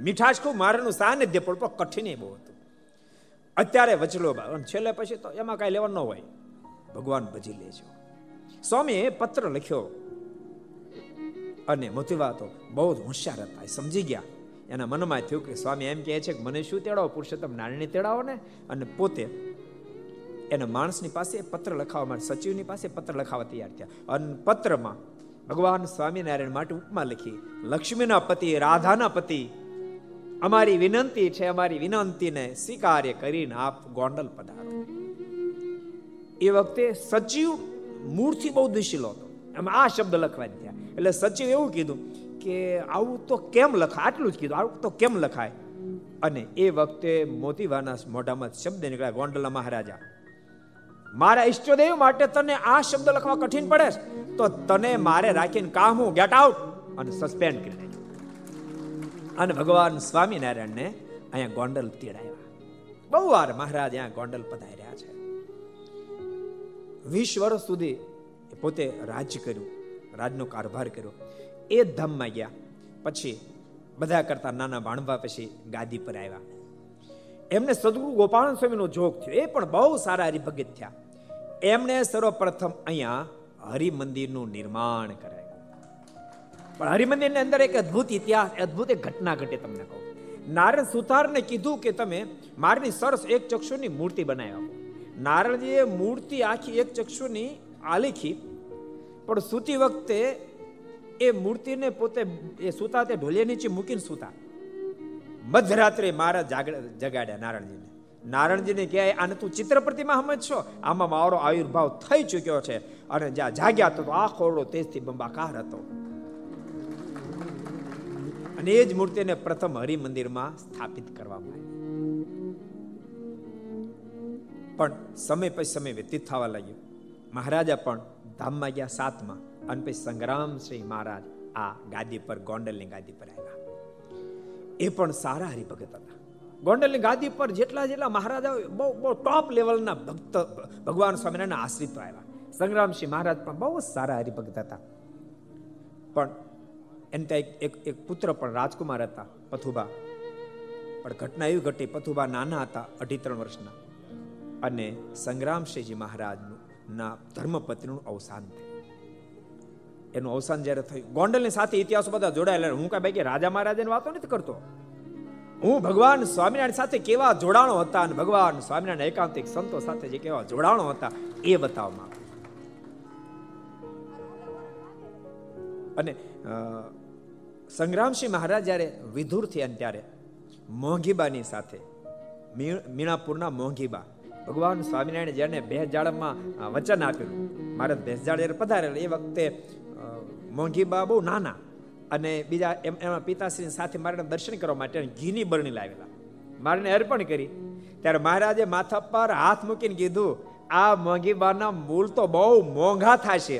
મીઠાશ ખૂબ મારાનું સાનિધ્ય પણ કઠિન બહુ હતું. અત્યારે વચલો છેલ્લે પછી તો એમાં કાંઈ લેવાનું ન હોય. ભગવાન ભજી લે છે સ્વામીએ પત્ર લખ્યો અને મોતીવા તો બહુ જ હોશિયાર હતા સમજી ગયા. એના મનમાં થયું કે સ્વામી એમ કહે છે કે મને શું તેડાવો, પુરુષોત્તમ નારાયણને તેડાવો ને અને પોતે એના માણસની પાસે પત્ર લખાવવા માટે, સચિવની પાસે પત્ર લખાવવા તૈયાર થયા. અને પત્રમાં ભગવાન સ્વામિનારાયણ માટે ઉપમા લખી, લક્ષ્મીના પતિ, રાધાના પતિ, અમારી વિનંતી છે, અમારી વિનંતીને સ્વીકાર્ય કરીને આપ ગોંડલ પધારો. એ વખતે સચિવ મૂળથી બહુ દુશીલો હતો. એમ આ શબ્દ લખવા થયા એટલે સચિવ એવું કીધું કે આવું તો કેમ લખાય? આટલું જ કીધું, આવું તો કેમ લખાય? અને એ વખતે મોતીવાના મોઢામાં શબ્દ નીકળ્યા ગોંડલા મહારાજા. મારા ઈષ્ટદેવ માટે તને આ શબ્દ લખવા કઠિન પડે તો તને મારે રાખીને કામ હું? ગેટ આઉટ અને સસ્પેન્ડ કરી દે અને ભગવાન સ્વામિનારાયણને અહીંયા ગોંડલ તેડાવ્યા બહુ વાર મહારાજ અહીંયા ગોંડલ પધાર્યા. વીસ વર્ષ સુધી પોતે રાજ કર્યું, રાજનો કારભાર કર્યો. એ ધામમાં ગયા. પછી બધા કરતા નાના ભાણવા પછી ગાદી પર આવ્યા. એમને સદગુરુ ગોપાલ સ્વામીનો જોગ થયો. એ પણ બહુ સારા હરિભગત થયા. એમણે સર્વપ્રથમ અહીંયા હરિમંદિરનું નિર્માણ કરાયું પણ હરિમંદિરની અંદર એક અદ્ભુત ઇતિહાસ, અદ્ભુત એક ઘટના ઘટે તમને કહું. નારાયણ સુતારને કીધું કે તમે મારની સરસ એક ચક્ષુની મૂર્તિ બનાવી આપો. નારણજીએ મૂર્તિ આખી એક ચક્ષુની આલેખી, પણ સૂતી વખતે એ મૂર્તિને પોતે એ સૂતા તે ઢોલિયા નીચે મૂકીને સૂતા. મધરાત્રે મારા જગાડ્યા નારણજીને નારાયણજીને કહે આને તું ચિત્ર પ્રતિમા સમજશો આમાં મારો આવિર્ભાવ થઈ ચૂક્યો છે. અને જ્યાં જાગ્યા તો આ ખોરડો તેજથી બંબાકાર હતો. અને એ જ મૂર્તિને પ્રથમ હરિમંદિરમાં સ્થાપિત કરવામાં આવી પણ સમય પછી સમય વ્યતીત થવા લાગ્યો. મહારાજા પણ ધામમાં ગયા સાતમાં અને પછી સંગ્રામ શ્રી મહારાજ આ ગાદી પર, ગોંડલની ગાદી પર આવ્યા. એ પણ સારા હરિભગત હતા. ગોંડલની ગાદી પર જેટલા જેટલા મહારાજા બહુ બહુ ટોપ લેવલના ભક્ત, ભગવાન સ્વામિનારાયણ આશ્રિત આવ્યા. સંગ્રામસિંહ મહારાજ પણ બહુ જ સારા હરિભગત હતા. પણ એને ત્યાં એક એક પુત્ર પણ રાજકુમાર હતા પથુબા પણ ઘટના એવી ઘટી પથુબા નાના હતા અઢી ત્રણ વર્ષના. અને સંગ્રામસિંહજી મહારાજનું, ના, ધર્મપત્નીનું અવસાન થયું. એનું અવસાન જ્યારે થયું, ગોંડલની સાથે ઇતિહાસો બધા જોડાયેલા હું કાંઈ ભાઈ રાજા મહારાજાની વાતો નથી કરતો. હું ભગવાન સ્વામિનારાયણ સાથે કેવા જોડાણો હતા અને ભગવાન સ્વામિનારાયણ એકાંતિક સંતો સાથે જે કેવા જોડાણો હતા, એ બતાવવામાં અને સંગ્રામસિંહ મહારાજ જ્યારે વિધુર થયા ત્યારે મોંઘીબાની સાથે મીણાપુરના મોંઘીબા ભગવાન સ્વામિનારાયણ જેને ભેંસજાળમાં જાળમાં વચન આપ્યું, મારે ભેંસજાળ જ્યારે પધારેલા, એ વખતે મોંઘી બા બહુ નાના અને બીજા એમ, એમાં પિતાશ્રી સાથે મારે દર્શન કરવા માટે ઘીની બરણી લાવેલા. મારે અર્પણ કરી. ત્યારે મહારાજે માથા પર હાથ મૂકીને કીધું, આ મોંઘી બાના મૂળ તો બહુ મોંઘા થશે.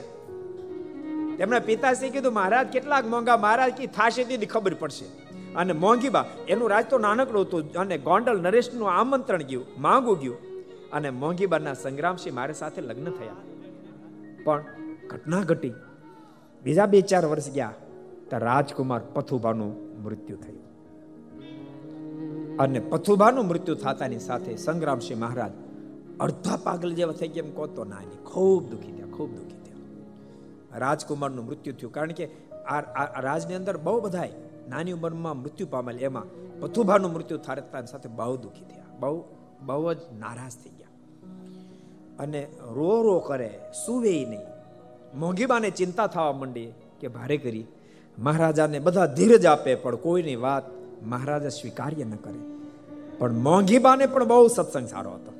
તેમણે પિતાશ્રી કીધું, મહારાજ, કેટલાક મોંઘા મહારાજ કી થાશે તેથી ખબર પડશે. અને મોંઘીબા એનું રાજ તો નાનકડું હતું અને ગોંડલ નરેશનું આમંત્રણ ગયું, માંગું ગયું. અને મોંઘીબાના સંગ્રામસિંહ મારી સાથે લગ્ન થયા. પણ ઘટના ઘટી. બીજા બે ચાર વર્ષ ગયા તો રાજકુમાર પથુભાનું મૃત્યુ થયું. અને પથુભાનું મૃત્યુ થતાની સાથે સંગ્રામસિંહ મહારાજ અડધા પાગલ જેવા થઈ ગયા એમ કહો તો એની ખૂબ દુઃખી થયા, ખૂબ દુઃખી થયા. રાજકુમારનું મૃત્યુ થયું કારણ કે આ રાજની અંદર બહુ બધાય નાની ઉંમરમાં મૃત્યુ પામેલ. એમાં પથુભાનું મૃત્યુ થારતા સાથે બહુ દુઃખી થયા. બહુ બહુ જ નારાજ થઈ ગયા. અને રો રો કરે, સુવે નહીં. મોંઘીબાને ચિંતા થવા માંડી કે ભારે કરી. મહારાજાને બધા ધીરજ આપે, પણ કોઈની વાત મહારાજા સ્વીકાર્ય ન કરે. પણ મોંઘીબાને પણ બહુ સત્સંગ સારો હતો.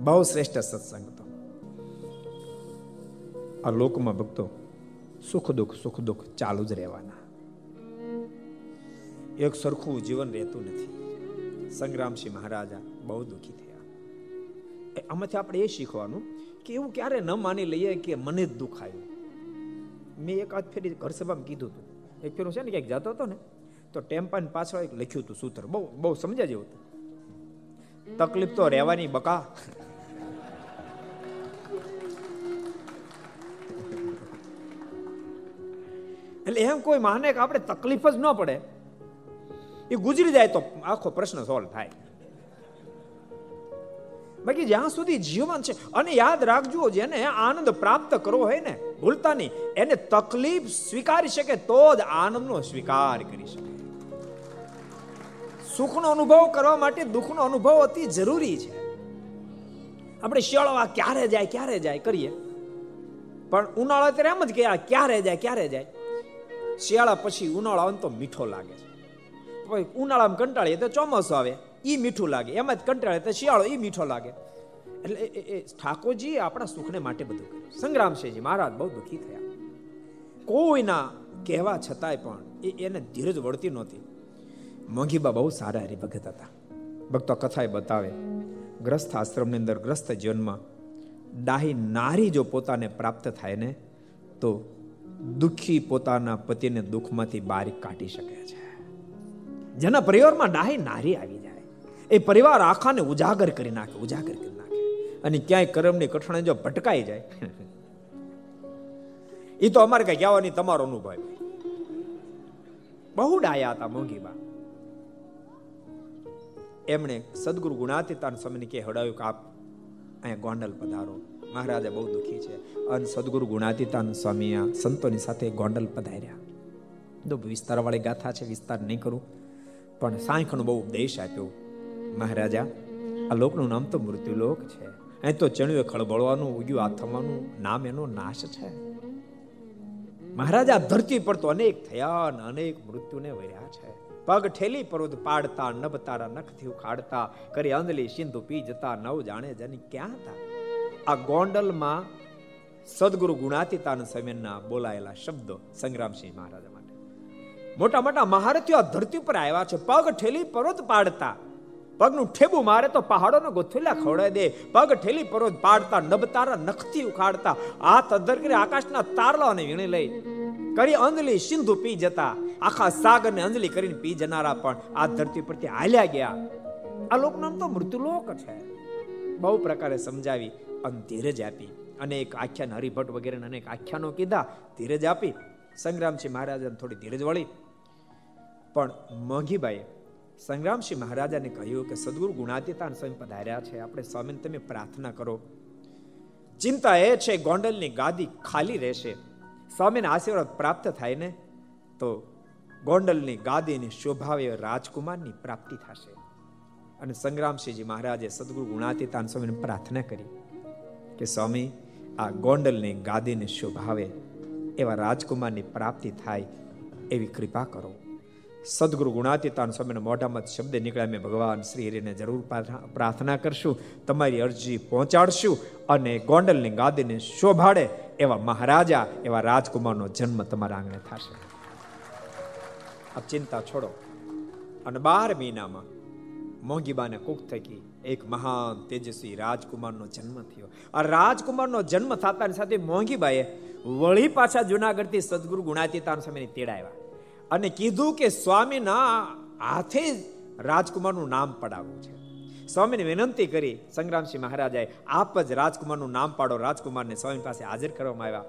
બહુ શ્રેષ્ઠ સત્સંગ હતો. આ લોકમાં ભક્તો સુખ દુઃખ સુખ દુઃખ ચાલુ જ રહેવાના. એક સરખું જીવન રહેતું નથી. સંગ્રામસિંહ મહારાજા બહુ દુઃખી થયા. આમાંથી આપણે એ શીખવાનું કે એવું ક્યારે ન માની લઈએ કે મને જ દુઃખ મેં એક આજ ફેરી ઘર સભામાં કીધું હતું. એક ફેરું છે ને ક્યાંક જતો હતો ને, તો ટેમ્પાની પાછળ એક લખ્યું હતું સૂત્ર. બહુ બહુ સમજ્યા જેવું હતું. તકલીફ તો રહેવાની બકા. એટલે એમ કોઈ માને કે આપણે તકલીફ જ ન પડે. એ ગુજરી જાય તો આખો પ્રશ્ન સોલ્વ થાય. બાકી જ્યાં સુધી જીવન છે, અને યાદ રાખજો, જેને આનંદ પ્રાપ્ત કરવો હોય ને, ભૂલતા નહીં. એને તકલીફ સ્વીકારી શકે તો જ આનંદનો સ્વીકાર કરી શકે. સુખનો અનુભવ કરવા માટે દુઃખનો અનુભવ અતિ જરૂરી છે. આપણે શિયાળો ક્યારે જાય ક્યારે જાય કરીએ. પણ ઉનાળો ત્યારે એમ જ કે ક્યારે જાય ક્યારે જાય? શિયાળા પછી ઉનાળો તો મીઠો લાગે છે. ઉનાળામાં કંટાળીએ તો ચોમાસું આવે. એ મીઠું લાગે. એમાં જ કંટાળે તો શિયાળો એ મીઠો લાગે. એટલે એ ઠાકોરજી આપણા સુખને માટે બધું કર્યું. સંગ્રામસિંહજી મહારાજ બહુ દુઃખી થયા. કોઈના કહેવા છતાંય પણ એ એને ધીરજ વળતી નહોતી. મોંઘીબા બહુ સારા હરિભગત હતા. ભક્તો કથાએ બતાવે, ગ્રસ્થ આશ્રમની અંદર ગ્રસ્થ જીવનમાં ડાહી નારી જો પોતાને પ્રાપ્ત થાય ને, તો દુઃખી પોતાના પતિને દુઃખમાંથી બહાર કાઢી શકે છે. જેના પરિવારમાં ડાહી નારી આવી એ પરિવાર આખાને ઉજાગર કરી નાખે, ઉજાગર કરી નાખે. અને ક્યાંય કર્મની કઠણાઈ જો ભટકાઈ જાય એ તો અમારે કઈ કહેવાની તમારો અનુભવ. બહુ ડાયા હતા મોંઘીબા એમણે સદગુરુ ગુણાતીતાન સ્વામીને કે હડાવ્યું કે આપ અહીંયા ગોંડલ પધારો. મહારાજા બહુ દુઃખી છે. અને સદગુરુ ગુણાતીતાન સ્વામી આ સંતોની સાથે ગોંડલ પધાર્યા. તો વિસ્તારવાળી ગાથા છે, વિસ્તાર નહીં કરું. પણ સાંખનો બહુ ઉપદેશ આપ્યો. મહારાજા, આ લોકનું નામ તો મૃત્યુલોક છે. અહીં તો ચણ્યું ખળબળવાનું, ઉગ્યું આ થવાનું નામ એનો નાશ છે. મહારાજા ધરતી પર તો અનેક થયા અને અનેક મૃત્યુને વર્યા છે. પગ ઠેલી પર્વત પાડતા નભ તારા નખથી ઉખાડતા, કરી અંદલી સિંધુ પી જતા, નવ જાણે જની ક્યાં હતા. આ ગોંડલમાં સદગુરુ ગુણાતીતાન સમયના બોલાયેલા શબ્દો સંગ્રામસિંહ મહારાજા માટે. મોટા મોટા મહારથીઓ આ ધરતી પર આવ્યા છે. પગ ઠેલી પર્વત પાડતા પગનું ઠેબુ મારે તો પહાડોનો ગોથેલા ખવડાવી દે. પગ ઠેલી પરોજ પાડતા નબતારા નખથી ઉખાડતા. આ તદ્દર કરી આકાશના તારલાને વીણી લઈ. કરી અંજલી સિંધુ પી જતા. આખા સાગરને અંજલી કરીને પી જનારા પણ આ ધરતી પરથી હાલ્યા ગયા. આ લોકનામ તો મૃત્યુલોક છે. બહુ પ્રકારે સમજાવી અને ધીરજ આપી. અનેક આખ્યાન હરિભટ્ટ વગેરે અનેક આખ્યાનો કીધા. ધીરજ આપી. સંગ્રામસિંહ મહારાજાને થોડી ધીરજ વળી. પણ મોંઘીબાઈએ સંગ્રામસિંહ મહારાજાને કહ્યું કે સદગુરુ ગુણાતીતાન સ્વયં પધાર્યા છે. આપણે સ્વામીને તમે પ્રાર્થના કરો. ચિંતા એ છે ગોંડલની ગાદી ખાલી રહેશે. સ્વામીને આશીર્વાદ પ્રાપ્ત થાય ને તો ગોંડલની ગાદીની શોભાવે રાજકુમારની પ્રાપ્તિ થશે. અને સંગ્રામસિંહજી મહારાજે સદગુરુ ગુણાતીતાન સ્વામીને પ્રાર્થના કરી કે સ્વામી, આ ગોંડલની ગાદીને શોભાવે એવા રાજકુમારની પ્રાપ્તિ થાય એવી કૃપા કરો. સદગુરુ ગુણાતીતાન સ્વામીના મોઢામાં શબ્દ નીકળ્યા. મેં ભગવાન શ્રી હરિને જરૂર પ્રાર્થના કરશું, તમારી અરજી પહોંચાડશું અને ગોંડલની ગાદીને શોભાડે એવા મહારાજા, એવા રાજકુમારનો જન્મ તમારા આંગણે થશે. આ ચિંતા છોડો. અને બાર મહિનામાં મોંઘીબાને કુક થકી એક મહાન તેજસ્વી રાજકુમારનો જન્મ થયો. આ રાજકુમારનો જન્મ થતાની સાથે મોંઘીબાએ વળી પાછા જુનાગઢથી સદગુરુ ગુણાતીતાન સ્વામીને તેડાવ્યા અને કીધું કે સ્વામીના હાથે જ રાજકુમારનું નામ પડાવવું છે. સ્વામીને વિનંતી કરી, સંગ્રામસિંહ મહારાજાએ આપ જ રાજકુમારનું નામ પાડો, રાજકુમારને સ્વામી પાસે હાજર કરવામાં આવ્યા.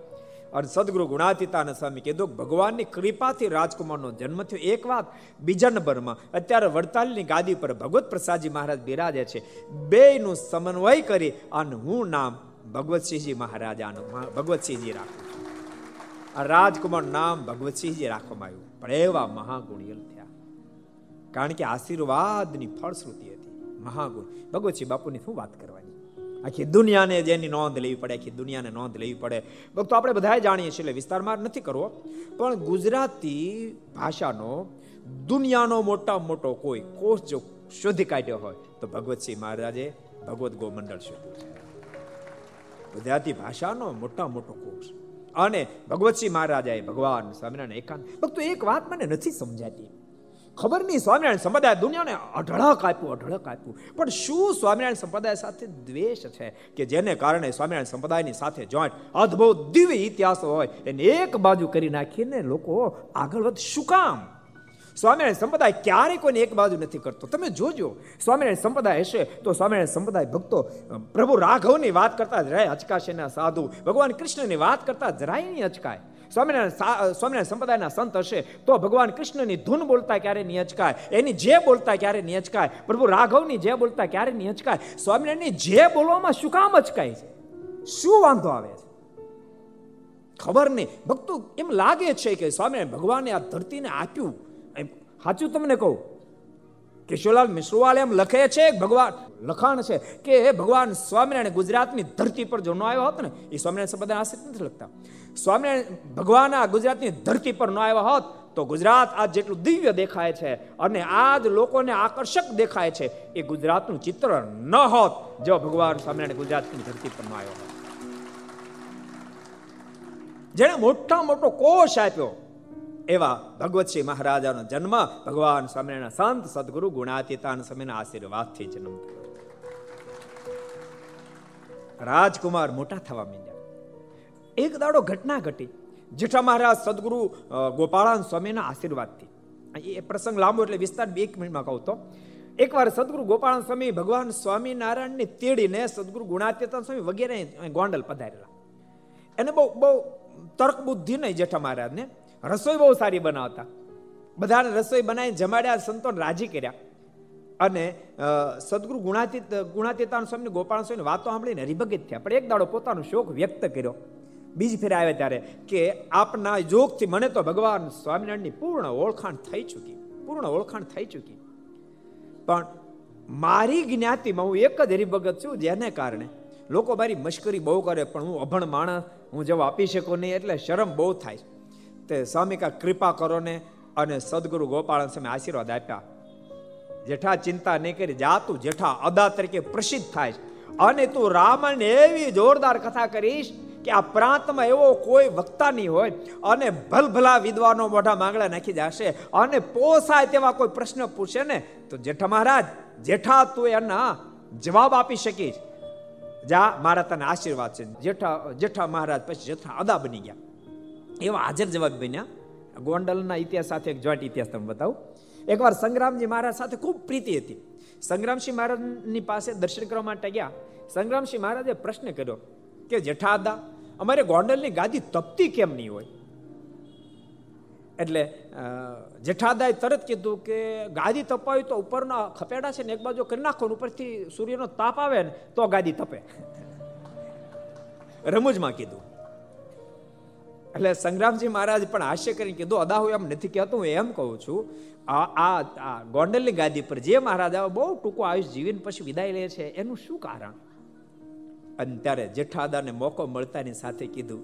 અને સદગુરુ ગુણાતીતાને સ્વામી કીધું, ભગવાનની કૃપાથી રાજકુમારનો જન્મ થયો. એક વાત બીજા નંબરમાં, અત્યારે વડતાલની ગાદી પર ભગવત પ્રસાદજી મહારાજ બિરાજે છે. બેયનું સમન્વય કરી અને હું નામ ભગવતસિંહજી મહારાજાનું, ભગવતસિંહજી રાખું. આ રાજકુમાર નામ ભગવતસિંહજી રાખવામાં આવ્યું. પણ એવા મહાગુણિયલ થયા. કારણ કે આશીર્વાદની ફળશ્રુતિ હતી. મહાગુણ. ભગવતસિંહ બાપુની શું વાત કરવાની? આખી દુનિયાને જેની નોંધ લેવી પડે, આખી દુનિયાને નોંધ લેવી પડે. ભક્તો, આપણે બધા જાણીએ છીએ, એટલે વિસ્તારમાં નથી કરવો. પણ ગુજરાતી ભાષાનો દુનિયાનો મોટા મોટો કોઈ કોષ જો શોધી કાઢ્યો હોય, તો ભગવતસિંહ મહારાજે ભગવત ગોમંડળ શોધ્યું ગુજરાતી ભાષાનો મોટા મોટો કોષ. અને ભગવતસિંહ મહારાજાએ ભગવાન સ્વામિનારાયણ એકાંત ભક્તો, એક વાત મને નથી સમજાતી. ખબર નહીં, સ્વામિનારાયણ સંપ્રદાય દુનિયાને અઢળક આપ્યું અઢળક આપ્યું. પણ શું સ્વામિનારાયણ સંપ્રદાય સાથે દ્વેષ છે કે જેને કારણે સ્વામિનારાયણ સંપ્રદાયની સાથે જોઈન્ટ અદ્ભુત દિવ્ય ઇતિહાસ હોય, એને એક બાજુ કરી નાખીને લોકો આગળ વધ? શું કામ? સ્વામિનારાયણ સંપ્રદાય ક્યારેય કોઈને એક બાજુ નથી કરતો. તમે જોજો, સ્વામિનારાયણ સંપ્રદાય હશે તો સ્વામિનારાયણ સંપ્રદાય ભક્તો પ્રભુ રાઘવની વાત કરતા જરાય અચકાશે ના સાધુ, ભગવાન કૃષ્ણની વાત કરતા જરાય નહીં અચકાય. સ્વામિનારાયણ સ્વામિનારાયણ સંપ્રદાયના સંત હશે તો ભગવાન કૃષ્ણની ધૂન બોલતા ક્યારે નહીં અચકાય. એની જે બોલતા ક્યારે નહીં અચકાય. પ્રભુ રાઘવની જે બોલતા ક્યારે નહીં અચકાય. સ્વામિનારાયણની જે બોલવામાં શું કામ અચકાય છે? શું વાંધો આવે છે? ખબર નહીં. ભક્તો એમ લાગે છે કે સ્વામિનારાયણ ભગવાને આ ધરતીને આપ્યું. સાચું તમને કહું? કિશોરલાલ મિશ્રવાલ એમ લખે છે ભગવાન, લખાણ છે કે ભગવાન, સ્વામિનારાયણ ગુજરાતની ધરતી પર જો ન આવ્યો હોત ને, એ સ્વામિનારાયણ સંપ્રદાય આશ્રિત નથી લખતા. સ્વામિનારાયણ, ભગવાન આ ગુજરાતની ધરતી પર ન આવ્યા હોત, તો ગુજરાત આજ જેટલું દિવ્ય દેખાય છે અને આજ લોકોને આકર્ષક દેખાય છે, એ ગુજરાતનું ચિત્ર ન હોત જો ભગવાન સ્વામિનારાયણ ગુજરાતની ધરતી પર ન આવ્યો હોત. જેણે મોટા મોટો કોષ આપ્યો એવા ભગવતસિંહ મહારાજાનો જન્મ ભગવાન સ્વામિનારાયણ સંત સદગુરુ ગુણાતીતાન સ્વામીના આશીર્વાદથી જન્મ રાજકુમાર મોટા થવા માંડ્યા. એક દાડો ઘટના ઘટી. જેઠા મહારાજ સદગુરુ ગોપાળાન સ્વામીના આશીર્વાદથી. એ પ્રસંગ લાંબો એટલે વિસ્તાર બે એક મિનિટમાં કહું તો. એકવાર સદગુરુ ગોપાળાન સ્વામી ભગવાન સ્વામિનારાયણને તેડીને સદગુરુ ગુણાતીતાન સ્વામી વગેરે ગોંડલ પધારેલા. એને બહુ બહુ તર્ક બુદ્ધિ નહીં જેઠા મહારાજને. રસોઈ બહુ સારી બનાવતા. બધાને રસોઈ બનાવી જમાડ્યા સંતોને રાજી કર્યા. અને સદગુરુ ગુણાતીત ગુણાતીતાન સ્વામી, ગોપાલ સ્વામી વાતો સાંભળીને હરિભગત થયા. પણ એક દાડો પોતાનો શોખ વ્યક્ત કર્યો. બીજી ફેરે આવ્યા ત્યારે કે આપના જોગથી મને તો ભગવાન સ્વામિનારાયણની પૂર્ણ ઓળખાણ થઈ ચૂકી. પૂર્ણ ઓળખાણ થઈ ચૂકી. પણ મારી જ્ઞાતિમાં હું એક જ હરિભગત છું, જેને કારણે લોકો મારી મશ્કરી બહુ કરે, પણ હું અભણ માણસ, હું જવાબ આપી શકું નહીં, એટલે શરમ બહુ થાય. તે સ્વામિકા કૃપા કરો ને અને સદગુરુ ગોપાલ સામે આશીર્વાદ આપ્યા. જેઠા ચિંતા નહીં કરી, જા તું જેઠા અદા તરીકે પ્રસિદ્ધ થાય અને તું રામાયણ એવી જોરદાર કથા કરીશ કે આ પ્રાંતમાં એવો કોઈ વક્તા નહીં હોય અને ભલભલા વિદ્વાનો મોઢા માંગડા નાખી જશે અને પોસાય તેવા કોઈ પ્રશ્ન પૂછે ને, તો જેઠા મહારાજ, જેઠા તું એના જવાબ આપી શકીશ. જા, મારા તને આશીર્વાદ છે. જેઠા જેઠા મહારાજ પછી જેઠા અદા બની ગયા. એવા હાજર જવાબ બન્યા. ગોંડલના ઇતિહાસ સાથે એક જોઈન્ટ ઇતિહાસ તમે બતાવું. એકવાર સંગ્રામજી મહારાજ સાથે ખૂબ પ્રીતિ હતી. સંગ્રામસિંહ મહારાજની પાસે દર્શન કરવા માટે ગયા. સંગ્રામસિંહ મહારાજે પ્રશ્ન કર્યો કે, જેઠાદા, અમારે ગોંડલની ગાદી તપતી કેમ નહીં હોય? એટલે જેઠાદાએ તરત કીધું કે, ગાદી તપાવી તો ઉપરના ખપેડા છે ને એક બાજુ કરી નાખો ઉપરથી સૂર્યનો તાપ આવે ને તો ગાદી તપે. રમૂજમાં કીધું. એટલે સંગ્રામજી મહારાજ પણ હાસ્ય કરીને કીધું અદા હું એમ નથી કહેતો, હું એમ કહું છું, આ આ ગોંડલની ગાદી પર જે મહારાજ બહુ ટૂંકો આયુષ જીવીને પછી વિદાય લે છે, એનું શું કારણ? અને ત્યારે જેઠાદાને મોકો મળતાની સાથે કીધું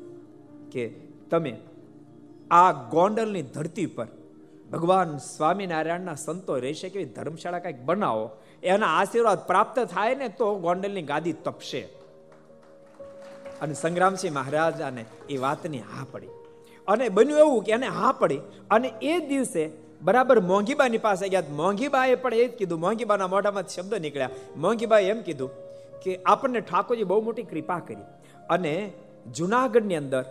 કે, તમે આ ગોંડલની ધરતી પર ભગવાન સ્વામિનારાયણના સંતો રહેશે શકે ધર્મશાળા કંઈક બનાવો, એના આશીર્વાદ પ્રાપ્ત થાય ને તો ગોંડલની ગાદી તપશે. અને સંગ્રામસિંહ મહારાજાને એ વાતની હા પડી. અને બન્યું એવું કે એને હા પડી અને એ દિવસે બરાબર મોંઘીબાની પાસે ગયા. મોંઘીબાએ પણ એ જ કીધું, મોંઘીબાના મોઢામાં શબ્દ નીકળ્યા. મોંઘીબાએ એમ કીધું કે આપણને ઠાકોરજી બહુ મોટી કૃપા કરી અને જુનાગઢની અંદર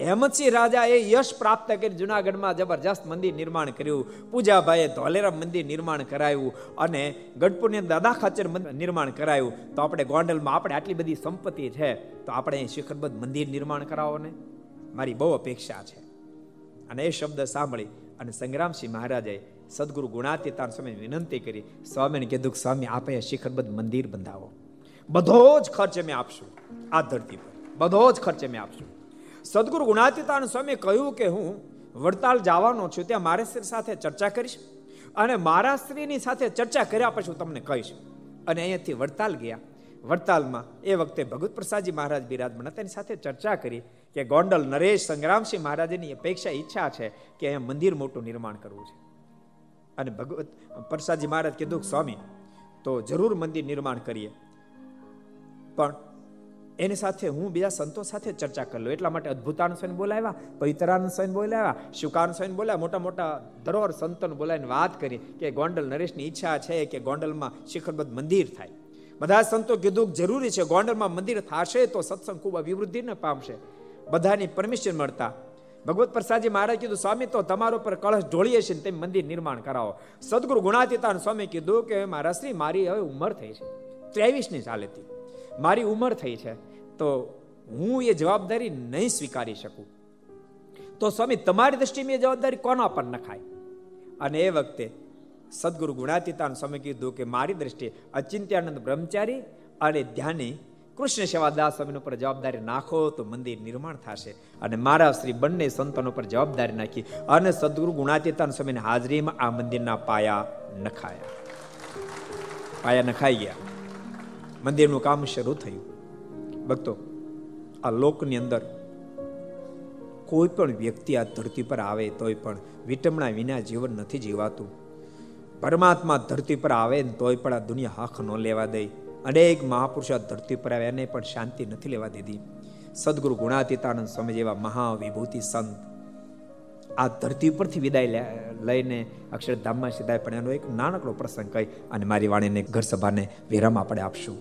હેમંતસિંહ રાજાએ યશ પ્રાપ્ત કરી જુનાગઢમાં જબરજસ્ત મંદિર નિર્માણ કર્યું. પૂજાભાઈએ ધોલેરા મંદિર નિર્માણ કરાયું અને ગઢપુરની દાદા ખાચર નિર્માણ કરાયું. તો આપણે ગોંડલમાં આપણે આટલી બધી સંપત્તિ છે, તો આપણે શિખરબદ્ધ મંદિર નિર્માણ કરાવો ને? મારી બહુ અપેક્ષા છે. અને એ શબ્દ સાંભળી અને સંગ્રામસિંહ મહારાજે સદગુરુ ગુણાતીતાન સ્વામી વિનંતી કરી, સ્વામીને કીધું કે સ્વામી, આપે શિખરબદ્ધ મંદિર બંધાવો. બધો જ ખર્ચ અમે આપશું આ ધરતી પર. બધો જ ખર્ચ અમે આપશું. સદગુરુ ગુણાતીતાન સ્વામી કહ્યું કે હું વડતાલ જવાનો છું, ત્યાં મારા સ્ત્રી સાથે ચર્ચા કરીશ અને મારા સ્ત્રીની સાથે ચર્ચા કર્યા પછી હું તમને કહીશ. અને અહીંયાથી વડતાલ ગયા. વડતાલમાં એ વખતે ભગવત પ્રસાદજી મહારાજ બિરાજમાન તેની સાથે ચર્ચા કરી કે ગોંડલ નરેશ સંગ્રામસિંહ મહારાજની અપેક્ષા ઈચ્છા છે કે અહીંયા મંદિર મોટું નિર્માણ કરવું છે. અને ભગવત પ્રસાદજી મહારાજ કીધું સ્વામી, તો જરૂર મંદિર નિર્માણ કરીએ. પણ એની સાથે હું બીજા સંતો સાથે ચર્ચા કરી લઉં. એટલા માટે અદ્ભુતાન સ્વામી બોલાવ્યા, પવિત્રાન સ્વામી બોલાવ્યા, શુકાન સ્વામી બોલાવ્યા, મોટા મોટા ધરોહર સંતોને બોલાવીને વાત કરી કે ગોંડલ નરેશની ઈચ્છા છે કે ગોંડલમાં શિખરબદ્ધ મંદિર થાય. બધા સંતો કીધું જરૂરી છે ગોંડલમાં મંદિર થશે તો સત્સંગ ખૂબ અભિવૃદ્ધિને પામશે. બધાની પરમિશન મળતા. ભગવત પ્રસાદજી મહારાજ કીધું, સ્વામી, તો તમારો પર કળશ ઢોળીએ છીએ તેમ મંદિર નિર્માણ કરાવો. સદગુરુ ગુણાતીતાન સ્વામી કીધું કે, મારા શ્રી, મારી હવે ઉંમર થઈ છે. ત્રેવીસની ચાલે મારી ઉંમર થઈ છે. તો હું એ જવાબદારી નહીં સ્વીકારી શકું. તો સ્વામી, તમારી દ્રષ્ટિમાં એ જવાબદારી કોના પર નખાય? અને એ વખતે સદગુરુ ગુણાતીતાન સ્વામી કીધું કે મારી દ્રષ્ટિએ અચિંત્યાનંદ બ્રહ્મચારી અને ધ્યાની કૃષ્ણ સેવાદાસ સ્વામી ઉપર જવાબદારી નાખો તો મંદિર નિર્માણ થશે. અને મારા શ્રી બંને સંતોનો પર જવાબદારી નાખી અને સદગુરુ ગુણાતીતાન સ્વામીની હાજરીમાં આ મંદિરના પાયા નખાયા. પાયા નખાઈ ગયા. મંદિરનું કામ શરૂ થયું. ભક્તો, આ લોકની અંદર કોઈ પણ વ્યક્તિ આ ધરતી પર આવે તોય પણ વિટમણા વિના જીવન નથી જીવાતું. પરમાત્મા ધરતી પર આવે ને તોય પણ આ દુનિયા હાખ ન લેવા દે. અનેક મહાપુરુષો ધરતી પર આવે, એને પણ શાંતિ નથી લેવા દીધી. સદગુરુ ગુણાતીતાનંદ સ્વામી જેવા મહાવિભૂતિ સંત આ ધરતી પરથી વિદાય લઈને અક્ષરધામમાં સીધાય પણ એનો એક નાનકડો પ્રસંગ કહી અને મારી વાણીને ઘર સભાને વિરામ આપણે આપશું.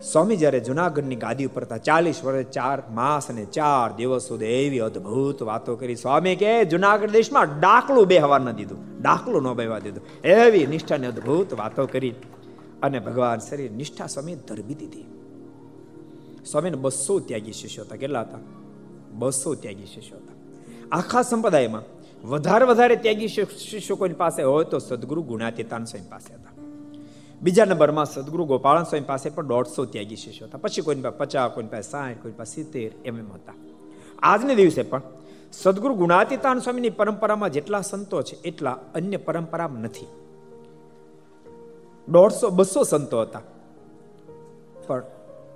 સ્વામી જ્યારે જુનાગઢની ગાદી ઉપર હતા, ચાલીસ વર્ષ ચાર માસ અને ચાર દિવસ સુધી એવી અદભુત વાતો કરી. સ્વામી કે જુનાગઢ દેશમાં ડાકલું બેહવા ન દીધું, ડાકલું ન બેહવા દીધું. એવી નિષ્ઠાને અદભુત વાતો કરી અને ભગવાન શરીર નિષ્ઠા સ્વામી ધરબી દીધી સ્વામીને બસો ત્યાગી શિષ્યો હતા. કેટલા હતા? બસો ત્યાગી શિષ્યો હતા. આખા સંપ્રદાયમાં વધારે વધારે ત્યાગી શિષ્યો કોઈ પાસે હોય તો સદગુરુ ગુણાતીતાન સ્વામી પાસે હતા. બીજા નંબરમાં સદગુરુ ગોપાલ સ્વામી પાસે પણ દોઢસો ત્યાગી શિષ્યો હતા. પછી કોઈની પાસે પચાસ, કોઈની પાસે સાઠ કોઈ પાસે સિત્તેર એમ એમ હતા. આજને દિવસે પણ સદગુરુ ગુણાતીતાન સ્વામીની પરંપરામાં જેટલા સંતો છે, એટલા અન્ય પરંપરામાં નથી. દોઢસો, બસો સંતો હતા. પણ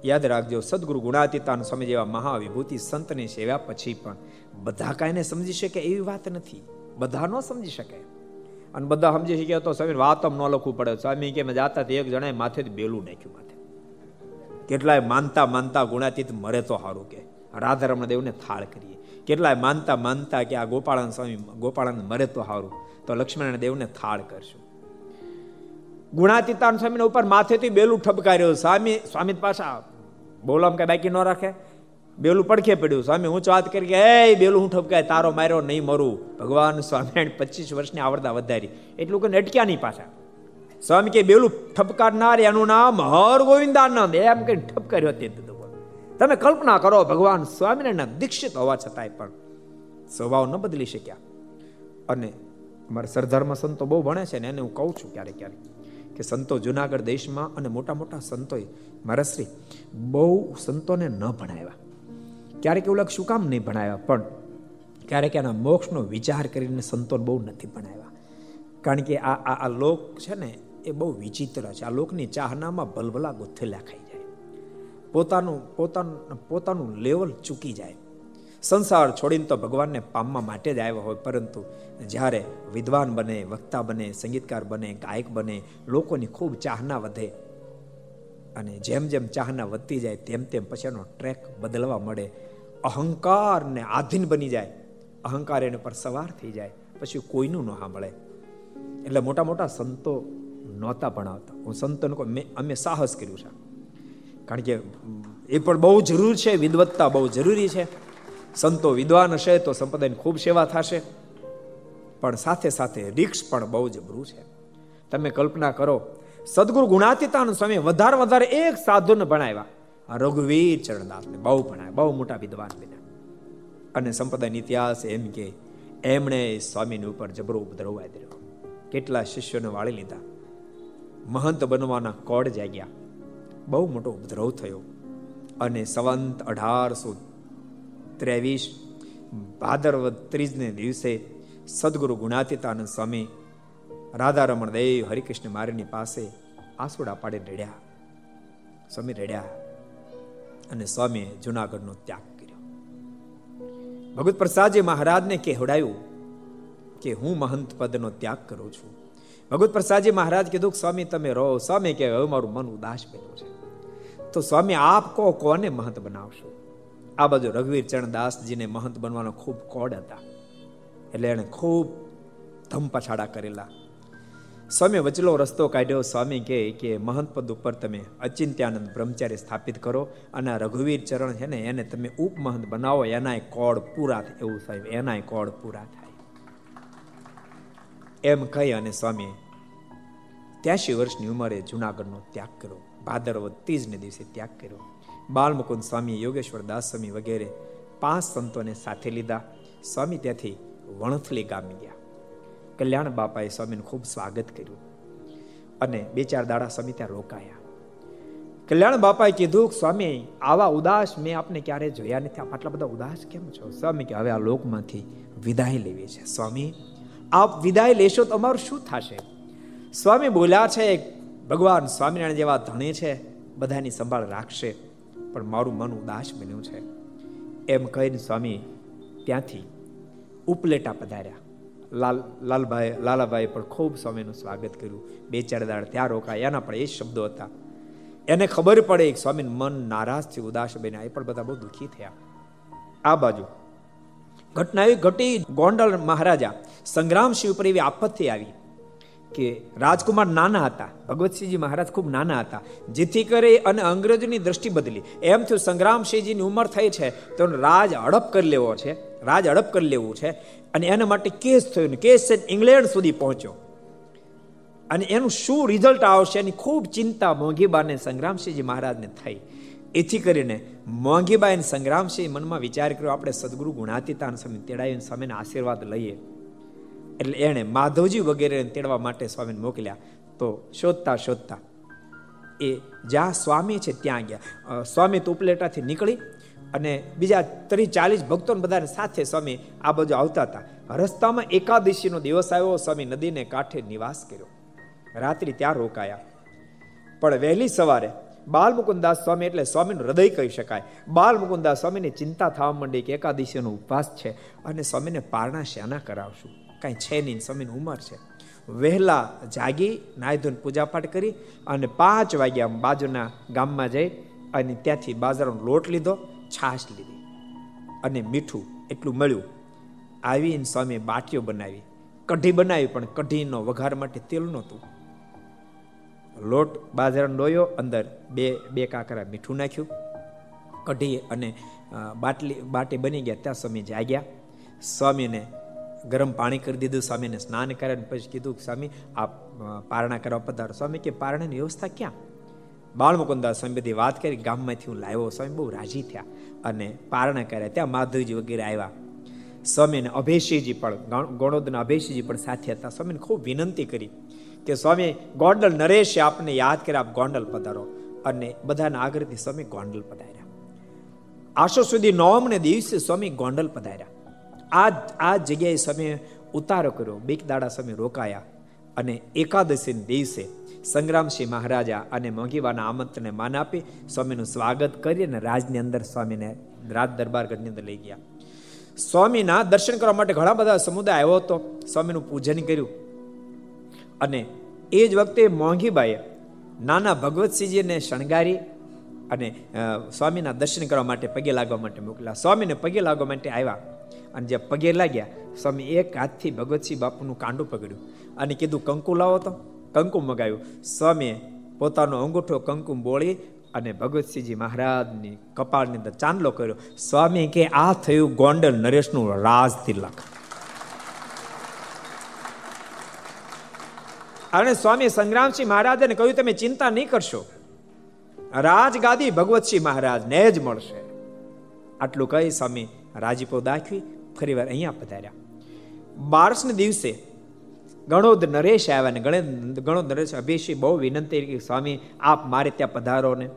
યાદ રાખજો, સદગુરુ ગુણાતીતાન સ્વામી જેવા મહાવિભૂતિ સંતની સેવા પછી પણ બધા કાંઈને સમજી શકે એવી વાત નથી. બધા ન સમજી શકે અને બધા સમજી શક્યા તો સ્વામી વાતમ ન લખવું પડે. સ્વામી કે જાતા એક જણાએ માથે બેલું નાખ્યું માથે. કેટલાય માનતા માનતા ગુણાતીત મરે તો સારું કે. રાધારમણ દેવને થાળ કરીએ. કેટલાય માનતા માનતા કે આ ગોપાળન સ્વામી, ગોપાળન મરે તો સારું તો લક્ષ્મણ દેવને થાળ કરશું. ગુણાતીતાન સ્વામીના ઉપર માથેથી બેલું ઠપકાર્યો. સ્વામી સ્વામી પાછા બોલામ કઈ બાકી ન રાખે. બેલું પડખે પડ્યું. સ્વામી, હું વાત કરી કે એ બેલું હું ઠપકાય? તારો માર્યો નહીં મરું. ભગવાન સ્વામિનારાયણ પચીસ વર્ષની આવડતા વધારી. એટલું કે અટક્યા નહીં પાછા. સ્વામી કે, બેલું ઠપકારનાર એનું નામ હર ગોવિંદાનંદ એમ કઈ ઠપકાર્યો તે તમે કલ્પના કરો, ભગવાન સ્વામિનારાયણ દીક્ષિત હોવા છતાંય પણ સ્વભાવ ન બદલી શક્યા. અને મારા સરધર્મ સંતો બહુ ભણે છે ને, એને હું કહું છું ક્યારેક ક્યારેક કે સંતો જુનાગઢ દેશમાં અને મોટા મોટા સંતોએ મારા શ્રી બહુ સંતોને ન ભણાવ્યા. ક્યારેક એવું લાગે, શું કામ નહીં ભણાવ્યા? પણ ક્યારેક એના મોક્ષનો વિચાર કરીને સંતોન બહુ નથી ભણાવ્યા. કારણ કે આ આ લોક છે ને, એ બહુ વિચિત્ર છે. આ લોકની ચાહનામાં ભલભલા ગુથેલા ખાઈ જાય. પોતાનું પોતાનું પોતાનું લેવલ ચૂકી જાય. સંસાર છોડીને તો ભગવાનને પામવા માટે જ આવ્યો હોય, પરંતુ જ્યારે વિદ્વાન બને, વક્તા બને, સંગીતકાર બને, ગાયક બને, લોકોની ખૂબ ચાહના વધે અને જેમ જેમ ચાહના વધતી જાય, તેમ તેમ પછી એનો ટ્રેક બદલવા મળે. અહંકારને આધીન બની જાય. અહંકાર એને પર સવાર થઈ જાય, પછી કોઈનું ન સાંભળે. એટલે મોટા મોટા સંતો નહોતા ભણાવતા. હું સંતોને કહું, મેં અમે સાહસ કર્યું છે. કારણ કે એ પણ બહુ જરૂર છે, વિદવત્તા બહુ જરૂરી છે. સંતો વિદ્વાન હશે તો સંપ્રદાયની ખૂબ સેવા થશે. પણ સાથે સાથે રિક્ષ પણ બહુ જબરું છે. તમે કલ્પના કરો, સદગુરુ ગુણાતીતાનંદ સ્વામી વધારે વધારે એક સાધુને ભણાવ્યા. રઘુવીર ચરણદાસને બહુ ભણાય, બહુ મોટા વિદ્વાન બન્યા. અને સંપ્રદાયનો ઇતિહાસ એમ કે એમણે સ્વામીની ઉપર જબરો ઉપદ્રવ આદર્યો કેટલા શિષ્યોને વાળી લીધા. મહંત બનવાના કોડ જાગ્યા. બહુ મોટો ઉપદ્રવ થયો. અને સંવંત અઢારસો ત્રેવીસ ભાદરવદ ત્રીજને દિવસે સદગુરુ ગુણાતીતાનંદ સ્વામી રાધારમણ દેવ હરિકૃષ્ણ મારીની પાસે આસોડા પાડી રેડ્યા. સ્વામી રેડ્યા. અને સ્વામીએ જુનાગઢનો ત્યાગ કર્યો. ભગવત પ્રસાદજી મહારાજને કહેવડાયું કે હું મહંત પદનો ત્યાગ કરું છું. ભગવત પ્રસાદજી મહારાજ કીધું સ્વામી તમે રહો. સ્વામી કે હવે મારું મન ઉદાસ બન્યું છે. તો સ્વામી, આપ કહો કોને મહંત બનાવશો? આ બાજુ રઘુવીર ચરણદાસજીને મહંત બનવાનો ખૂબ કોડ હતા. એટલે એણે ખૂબ ધમ પછાડા કરેલા. સ્વામી વચલો રસ્તો કાઢ્યો, સ્વામી કહે કે, મહંત પદ ઉપર તમે અચિંત્યાનંદ બ્રહ્મચારી સ્થાપિત કરો અને રઘુવીર ચરણ છે ને, એને તમે ઉપમહંત બનાવો, એનાય કોડ પૂરા થાય. એવું સાહેબ, એનાય કોડ પૂરા થાય. એમ કહી અને સ્વામી ત્યાસી વર્ષની ઉંમરે જુનાગઢનો ત્યાગ કર્યો. ભાદરવદ ત્રીજને દિવસે ત્યાગ કર્યો. બાલમુકુંદ સ્વામી યોગેશ્વર દાસ સ્વામી વગેરે પાંચ સંતોને સાથે લીધા. સ્વામી ત્યાંથી વણથલી ગામી ગયા. કલ્યાણ બાપાએ સ્વામીનું ખૂબ સ્વાગત કર્યું અને બે ચાર દાડા સ્વામી ત્યાં રોકાયા. કલ્યાણ બાપાએ કીધું, સ્વામી, આવા ઉદાસ મેં આપને ક્યારે જોયા નથી? આપ આટલા બધા ઉદાસ કેમ છો? સ્વામી કે, હવે આ લોકમાંથી વિદાય લેવી છે. સ્વામી, આપ વિદાય લેશો તો અમારું શું થશે? સ્વામી બોલ્યા છે, ભગવાન સ્વામિનારાયણ જેવા ધણી છે, બધાની સંભાળ રાખશે, પણ મારું મન ઉદાસ બન્યું છે. એમ કહીને સ્વામી ત્યાંથી ઉપલેટા પધાર્યા. લાલ લાલભાઈ લાલાભાઈ પણ ખૂબ સ્વામીનું સ્વાગત કર્યું. બે, ચાર દાડ ત્યાં રોકાયા. એના પણ એ શબ્દો હતા. એને ખબર પડે કે સ્વામીનું મન નારાજ થયું. ઉદાસ બને એ પણ બધા બહુ દુઃખી થયા. આ બાજુ. ઘટના એવી ઘટી ગોંડલ મહારાજા સંગ્રામસિંહ ઉપર એવી આપત્તિ આવી. કે રાજકુમાર નાના હતા. ભગવતસિંહજી મહારાજ ખૂબ નાના હતા. જેથી કરી અને અંગ્રેજોની દ્રષ્ટિ બદલી. એમ થયું, સંગ્રામસિંહજીની ઉંમર થઈ છે, તો રાજ હડપ કરી લેવો છે. રાજ હડપ કરી લેવું છે. અને એના માટે કેસ થયો ને કેસ છે ઇંગ્લેન્ડ સુધી પહોંચ્યો. અને એનું શું રિઝલ્ટ આવશે એની ખૂબ ચિંતા મોંઘીબાને સંગ્રામસિંહજી મહારાજને થઈ. એથી કરીને મોંઘીબાઈ સંગ્રામસિંહ મનમાં વિચાર કર્યો, આપણે સદગુરુ ગુણાતીતાન સ્વામી તેડાવીને સ્વામીના આશીર્વાદ લઈએ. એટલે એણે માધવજી વગેરે તેડવા માટે સ્વામીને મોકલ્યા. તો શોધતા શોધતા એ જ્યાં સ્વામી છે ત્યાં ગયા. સ્વામી તો ઉપલેટાથી નીકળી અને બીજા ત્રીસ ચાલીસ ભક્તોને બધાને સાથે સ્વામી આ બાજુ આવતા હતા. રસ્તામાં એકાદશીનો દિવસ આવ્યો, સ્વામી નદીને કાંઠે નિવાસ કર્યો. રાત્રિ ત્યાં રોકાયા. પણ વહેલી સવારે બાલ મુકુદાસ સ્વામી એટલે સ્વામીનું હૃદય કહી શકાય. બાલ મુકુદાસ સ્વામીની ચિંતા થવા માંડી કે એકાદશીનો ઉપવાસ છે અને સ્વામીને પારણા શ્યાના કરાવશું. કાંઈ છે નહીં, સ્વામીની ઉંમર છે. વહેલા જાગી નાયધોન પૂજાપાઠ કરી અને પાંચ વાગ્યા બાજુના ગામમાં જઈ અને ત્યાંથી બાજરાનો લોટ લીધો, છાશ લીધી અને મીઠું એટલું મળ્યું. આવીને સ્વામી બાટીઓ બનાવી. કઢી બનાવી પણ કઢીનો વઘાર માટે તેલ નહોતું. લોટ બાજરાનો ડોયો અંદર બે બે કાકરા મીઠું નાખ્યું. કઢી અને બાટલી, બાટી બની ગયા. ત્યાં સ્વામી જાગ્યા. સ્વામીને ગરમ પાણી કરી દીધું, સ્વામીને સ્નાન કર્યા પછી કીધું સ્વામી આ પારણા કરવા પધારો. સ્વામી કે, પારણાની વ્યવસ્થા ક્યાં? બાળમુકુદાસ સ્વામી બધી વાત કરી, ગામમાંથી હું લાવ્યો. સ્વામી બહુ રાજી થયા અને પારણા કર્યા. ત્યાં માધવજી વગેરે આવ્યા. સ્વામીને અભેશીજી પણ ગણોદના અભેશીજી પણ સાથે હતા. સ્વામીને ખૂબ વિનંતી કરી કે, સ્વામી, ગોંડલ નરેશે આપને યાદ કરે, આપ ગોંડલ પધારો. અને બધાના આગ્રહથી સ્વામી ગોંડલ પધાર્યા. આશો સુધી નવમને દિવસે સ્વામી ગોંડલ પધાર્યા. આ આ જગ્યાએ સમય ઉતારો કર્યો. બીક દાડા સમય રોકાયા અને એકાદશી દિવસે સંગ્રામસિંહ મહારાજા અને મોંઘીવાના આમંત્રણને માન આપી સ્વામીનું સ્વાગત કરી અને રાજની અંદર સ્વામીને રાજ દરબારગઢની અંદર લઈ ગયા. સ્વામીના દર્શન કરવા માટે ઘણા બધા સમુદાય આવ્યો હતો. સ્વામીનું પૂજન કર્યું અને એ જ વખતે મોંઘીબાઈએ નાના ભગવતસિંહજીને શણગારી અને સ્વામીના દર્શન કરવા માટે પગે લાગવા માટે મોકલ્યા. સ્વામીને પગે લાગવા માટે આવ્યા. અને જે પગે લાગ્યા, સ્વામી એક હાથથી ભગતસિંહ બાપુનું કાંડું પકડ્યું અને કીધું, કંકુ લાવો તો. કંકુ મગાવ્યું સ્વામીએ પોતાનો અંગૂઠો કંકુ બોળી અને ભગતસિંહજી મહારાજની કપાળની અંદર ચાંદલો કર્યો. સ્વામી કે, આ થયું ગોંડલ નરેશનું રાજ તિલક અને સ્વામી સંગ્રામસિંહ મહારાજને કહ્યું, તમે ચિંતા નહીં કરશો. રાજગાદી ભગવતસિંહ મહારાજને જ મળશે. આટલું કહી સ્વામી રાજીપો દાખવી ફરીવાર અહીંયા પધાર્યા. બારસને દિવસે ગણોદ નરેશ આવ્યા ને ગણોદ નરેશ અભિષેક બહુ વિનંતી કે, સ્વામી, આપ મારે ત્યાં પધારો ને.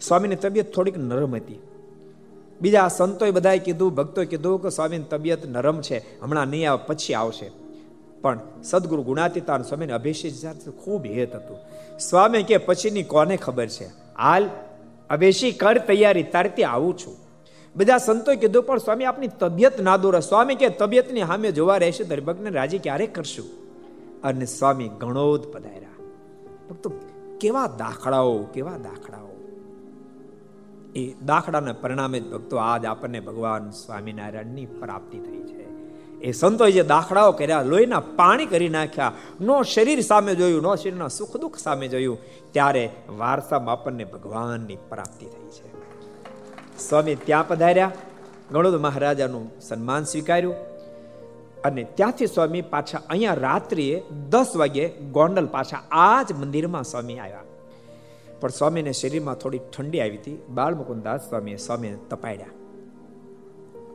સ્વામીની તબિયત થોડીક નરમ હતી. બીજા સંતોએ બધાએ કીધું, ભક્તોએ કીધું કે સ્વામીની તબિયત નરમ છે, હમણાં નહીં આવે, પછી આવશે. પણ સદગુરુ ગુણાતીતાન સ્વામીને અભિષેક ખૂબ હેત હતું. સ્વામી કે, પછીની કોને ખબર છે? હાલ અભિષેક કર તૈયારી તારથી આવું છું. બધા સંતોએ કીધું, પણ સ્વામી, આપની તબિયત ના દોરે સ્વામી કે, તબિયતની સામે જોવા રહેશે તો રાજી ક્યારે કરશું? અને સ્વામી ગણોદ પધાર્યા. ભક્તો, કેવા દાખલાઓ કેવા દાખલાઓ. એ દાખલાના પરિણામે જ ભક્તો, આજ આપણને ભગવાન સ્વામિનારાયણની પ્રાપ્તિ થઈ છે. એ સંતોએ જે દાખલાઓ કર્યા, લોહીના પાણી કરી નાખ્યા, નો શરીર સામે જોયું, નો શરીરના સુખ દુઃખ સામે જોયું, ત્યારે વારસામાં આપણને ભગવાનની પ્રાપ્તિ થઈ છે. સ્વામી ત્યાં પધાર્યા. ગણોદ મહારાજાનું સન્માન સ્વીકાર્યું. અને ત્યાંથી સ્વામી પાછા અહીંયા રાત્રિએ દસ વાગે ગોંડલ પાછા આ જ મંદિરમાં સ્વામી આવ્યા. પણ સ્વામીને શરીરમાં થોડી ઠંડી આવી હતી. બાળ મુકુદાસ સ્વામીએ સ્વામીને તપાડ્યા.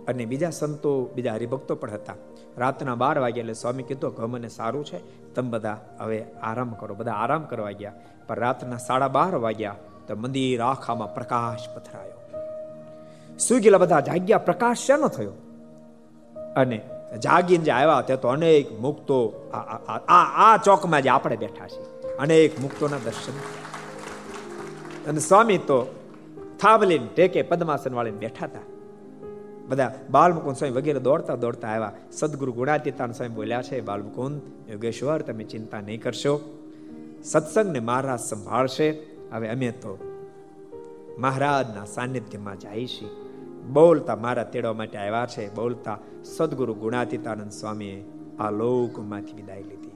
અને બીજા સંતો, બીજા હરિભક્તો પણ હતા. રાતના બાર વાગ્યા એટલે સ્વામી કીધું કે મને સારું છે. તમે બધા હવે આરામ કરો. બધા આરામ કરવા ગયા. પણ રાતના સાડા બાર વાગ્યા તો મંદિર આખામાં પ્રકાશ પથરાયો. સુઈ ગયેલા બધા જાગ્યા, પ્રકાશ શેનો થયો? અને જાગીને જે આવ્યા તે તો અનેક મુક્તો, આ આ ચોકમાં જે આપણે બેઠા છીએ, અનેક મુક્તોના દર્શન અને સ્વામી તો થાબલીને ટેકે પદ્માસન વાળીને બેઠા હતા. બધા બાલમુકુંદ સ્વામી વગેરે દોડતા દોડતા આવ્યા. સદગુરુ ગુણાતીતાન સ્વામી બોલ્યા છે, બાલમુકુંદ, યોગેશ્વર, તમે ચિંતા નહીં કરશો. સત્સંગને મહારાજ સંભાળશે. હવે અમે તો મહારાજના સાનિધ્યમાં જાય છીએ. બોલતા મારા તેડવા માટે આવ્યા છે, બોલતા સદગુરુ ગુણાતીતાનંદ સ્વામીએ આ લોકમાંથી વિદાય લીધી.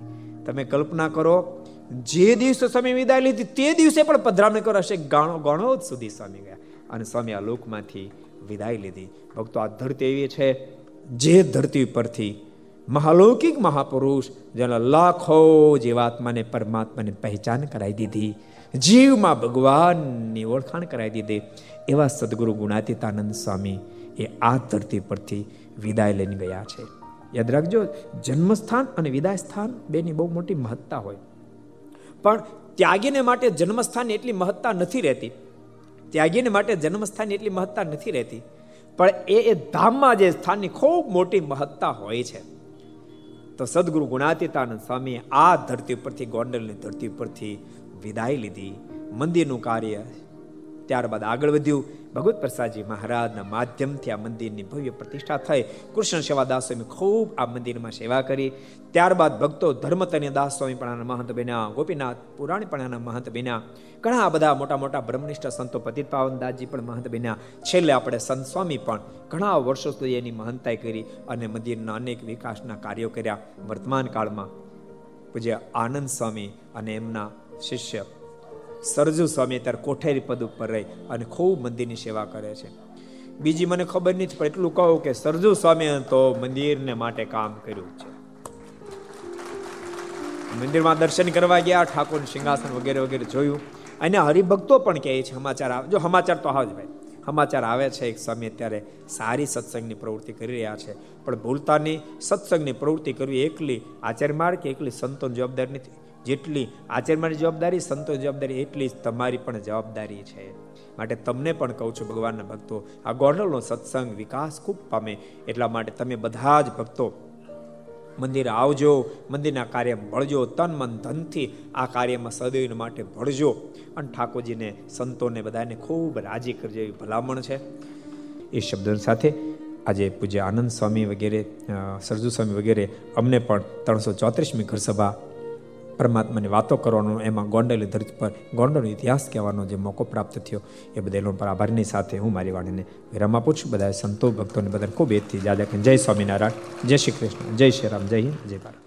તમે કલ્પના કરો, જે દિવસે સ્વામી વિદાય લીધી તે દિવસે પણ પધરામણી કરો હશે, ગાણો ગણો જ સુધી સ્વામી ગયા. અને સ્વામી આ લોકમાંથી વિદાય લીધી. ભક્તો, આ ધરતી એવી છે, જે ધરતી પરથી મહાલૌકિક મહાપુરુષ જેના લાખો જીવાત્માને પરમાત્માને પહેચાન કરાવી દીધી. જીવમાં ભગવાનની ઓળખાણ કરાવી દીધી. એવા સદગુરુ ગુણાતીતાનંદ સ્વામી એ આ ધરતી પરથી વિદાય લઈને ગયા છે. યાદ રાખજો, જન્મસ્થાન અને વિદાય સ્થાન બેની બહુ મોટી મહત્તા હોય. પણ ત્યાગીને માટે જન્મસ્થાન એટલી મહત્તા નથી રહેતી. ત્યાગીને માટે જન્મસ્થાન એટલી મહત્તા નથી રહેતી. પણ એ એ ધામમાં જે સ્થાનની ખૂબ મોટી મહત્તા હોય છે. તો સદગુરુ ગુણાતીતાનંદ સ્વામી આ ધરતી પરથી, ગોંડલની ધરતી પરથી વિદાય લીધી. મંદિરનું કાર્ય ત્યારબાદ આગળ વધ્યું. ભગવત પ્રસાદજી મહારાજના માધ્યમથી આ મંદિરની ભવ્ય પ્રતિષ્ઠા થઈ. કૃષ્ણ સેવાદાસ સ્વામી ખૂબ આ મંદિરમાં સેવા કરી. ત્યારબાદ ભક્તો ધર્મતન્ય દાસ સ્વામી પણ મહંત બન્યા. ગોપીનાથ પુરાણી પણ મહંત બન્યા. ઘણા બધા મોટા મોટા બ્રહ્મનિષ્ઠ સંતો પતિત પાવનદાસજી પણ મહંત બન્યા. છેલ્લે આપણે સંત સ્વામી પણ ઘણા વર્ષો સુધી એની મહંતાઈ કરી અને મંદિરના અનેક વિકાસના કાર્યો કર્યા. વર્તમાન કાળમાં પૂજ્ય આનંદ સ્વામી અને એમના શિષ્ય. સરજુ સ્વામી અત્યારે કોઠેરી પદ ઉપર રહી અને ખૂબ મંદિરની સેવા કરે છે. બીજી મને ખબર નથી, પણ એટલું કહું કે સરજુ સ્વામી તો મંદિરને માટે કામ કર્યું છે. મંદિરમાં દર્શન કરવા ગયા ઠાકોર સિંહાસન વગેરે વગેરે જોયું. અને હરિભક્તો પણ કહે છે સમાચાર આવે જો સમાચાર તો આવે જ ભાઈ. સમાચાર આવે છે, એક સ્વામી અત્યારે સારી સત્સંગની પ્રવૃત્તિ કરી રહ્યા છે. પણ ભૂલતાની સત્સંગની પ્રવૃત્તિ કરવી એકલી આચાર્ય માર્ગ કે એકલી સંતોની જવાબદાર નથી. જેટલી આચરણની જવાબદારી સંતો જવાબદારી એટલી જ તમારી પણ જવાબદારી છે. માટે તમને પણ કહું છું ભગવાનના ભક્તો, આ ગોંડલનો સત્સંગ વિકાસ ખૂબ પામે, એટલા માટે તમે બધા જ ભક્તો મંદિર આવજો, મંદિરના કાર્ય ભળજો, તન મન ધનથી આ કાર્યમાં સદૈવ માટે ભળજો. અને ઠાકોરજીને, સંતોને બધાને ખૂબ રાજી કરજો એવી ભલામણ છે. એ શબ્દો સાથે આજે પૂજ્ય આનંદ સ્વામી વગેરે સરજુ સ્વામી વગેરે અમને પણ ત્રણસો ચોત્રીસમી ઘર સભા પરમાત્માની વાતો કરવાનો, એમાં ગોંડલની ધરતી પર, ગોંડલનો ઇતિહાસ કહેવાનો જે મોકો પ્રાપ્ત થયો, એ બદલ પર આભારની સાથે હું મારી વાણીને વિરામ આપું છું. બધા સંતો ભક્તોને બધા ખૂબ એથી જાદા જય સ્વામિનારાયણ, જય શ્રી કૃષ્ણ, જય શ્રી રામ, જય હિન્દ, જય ભારત.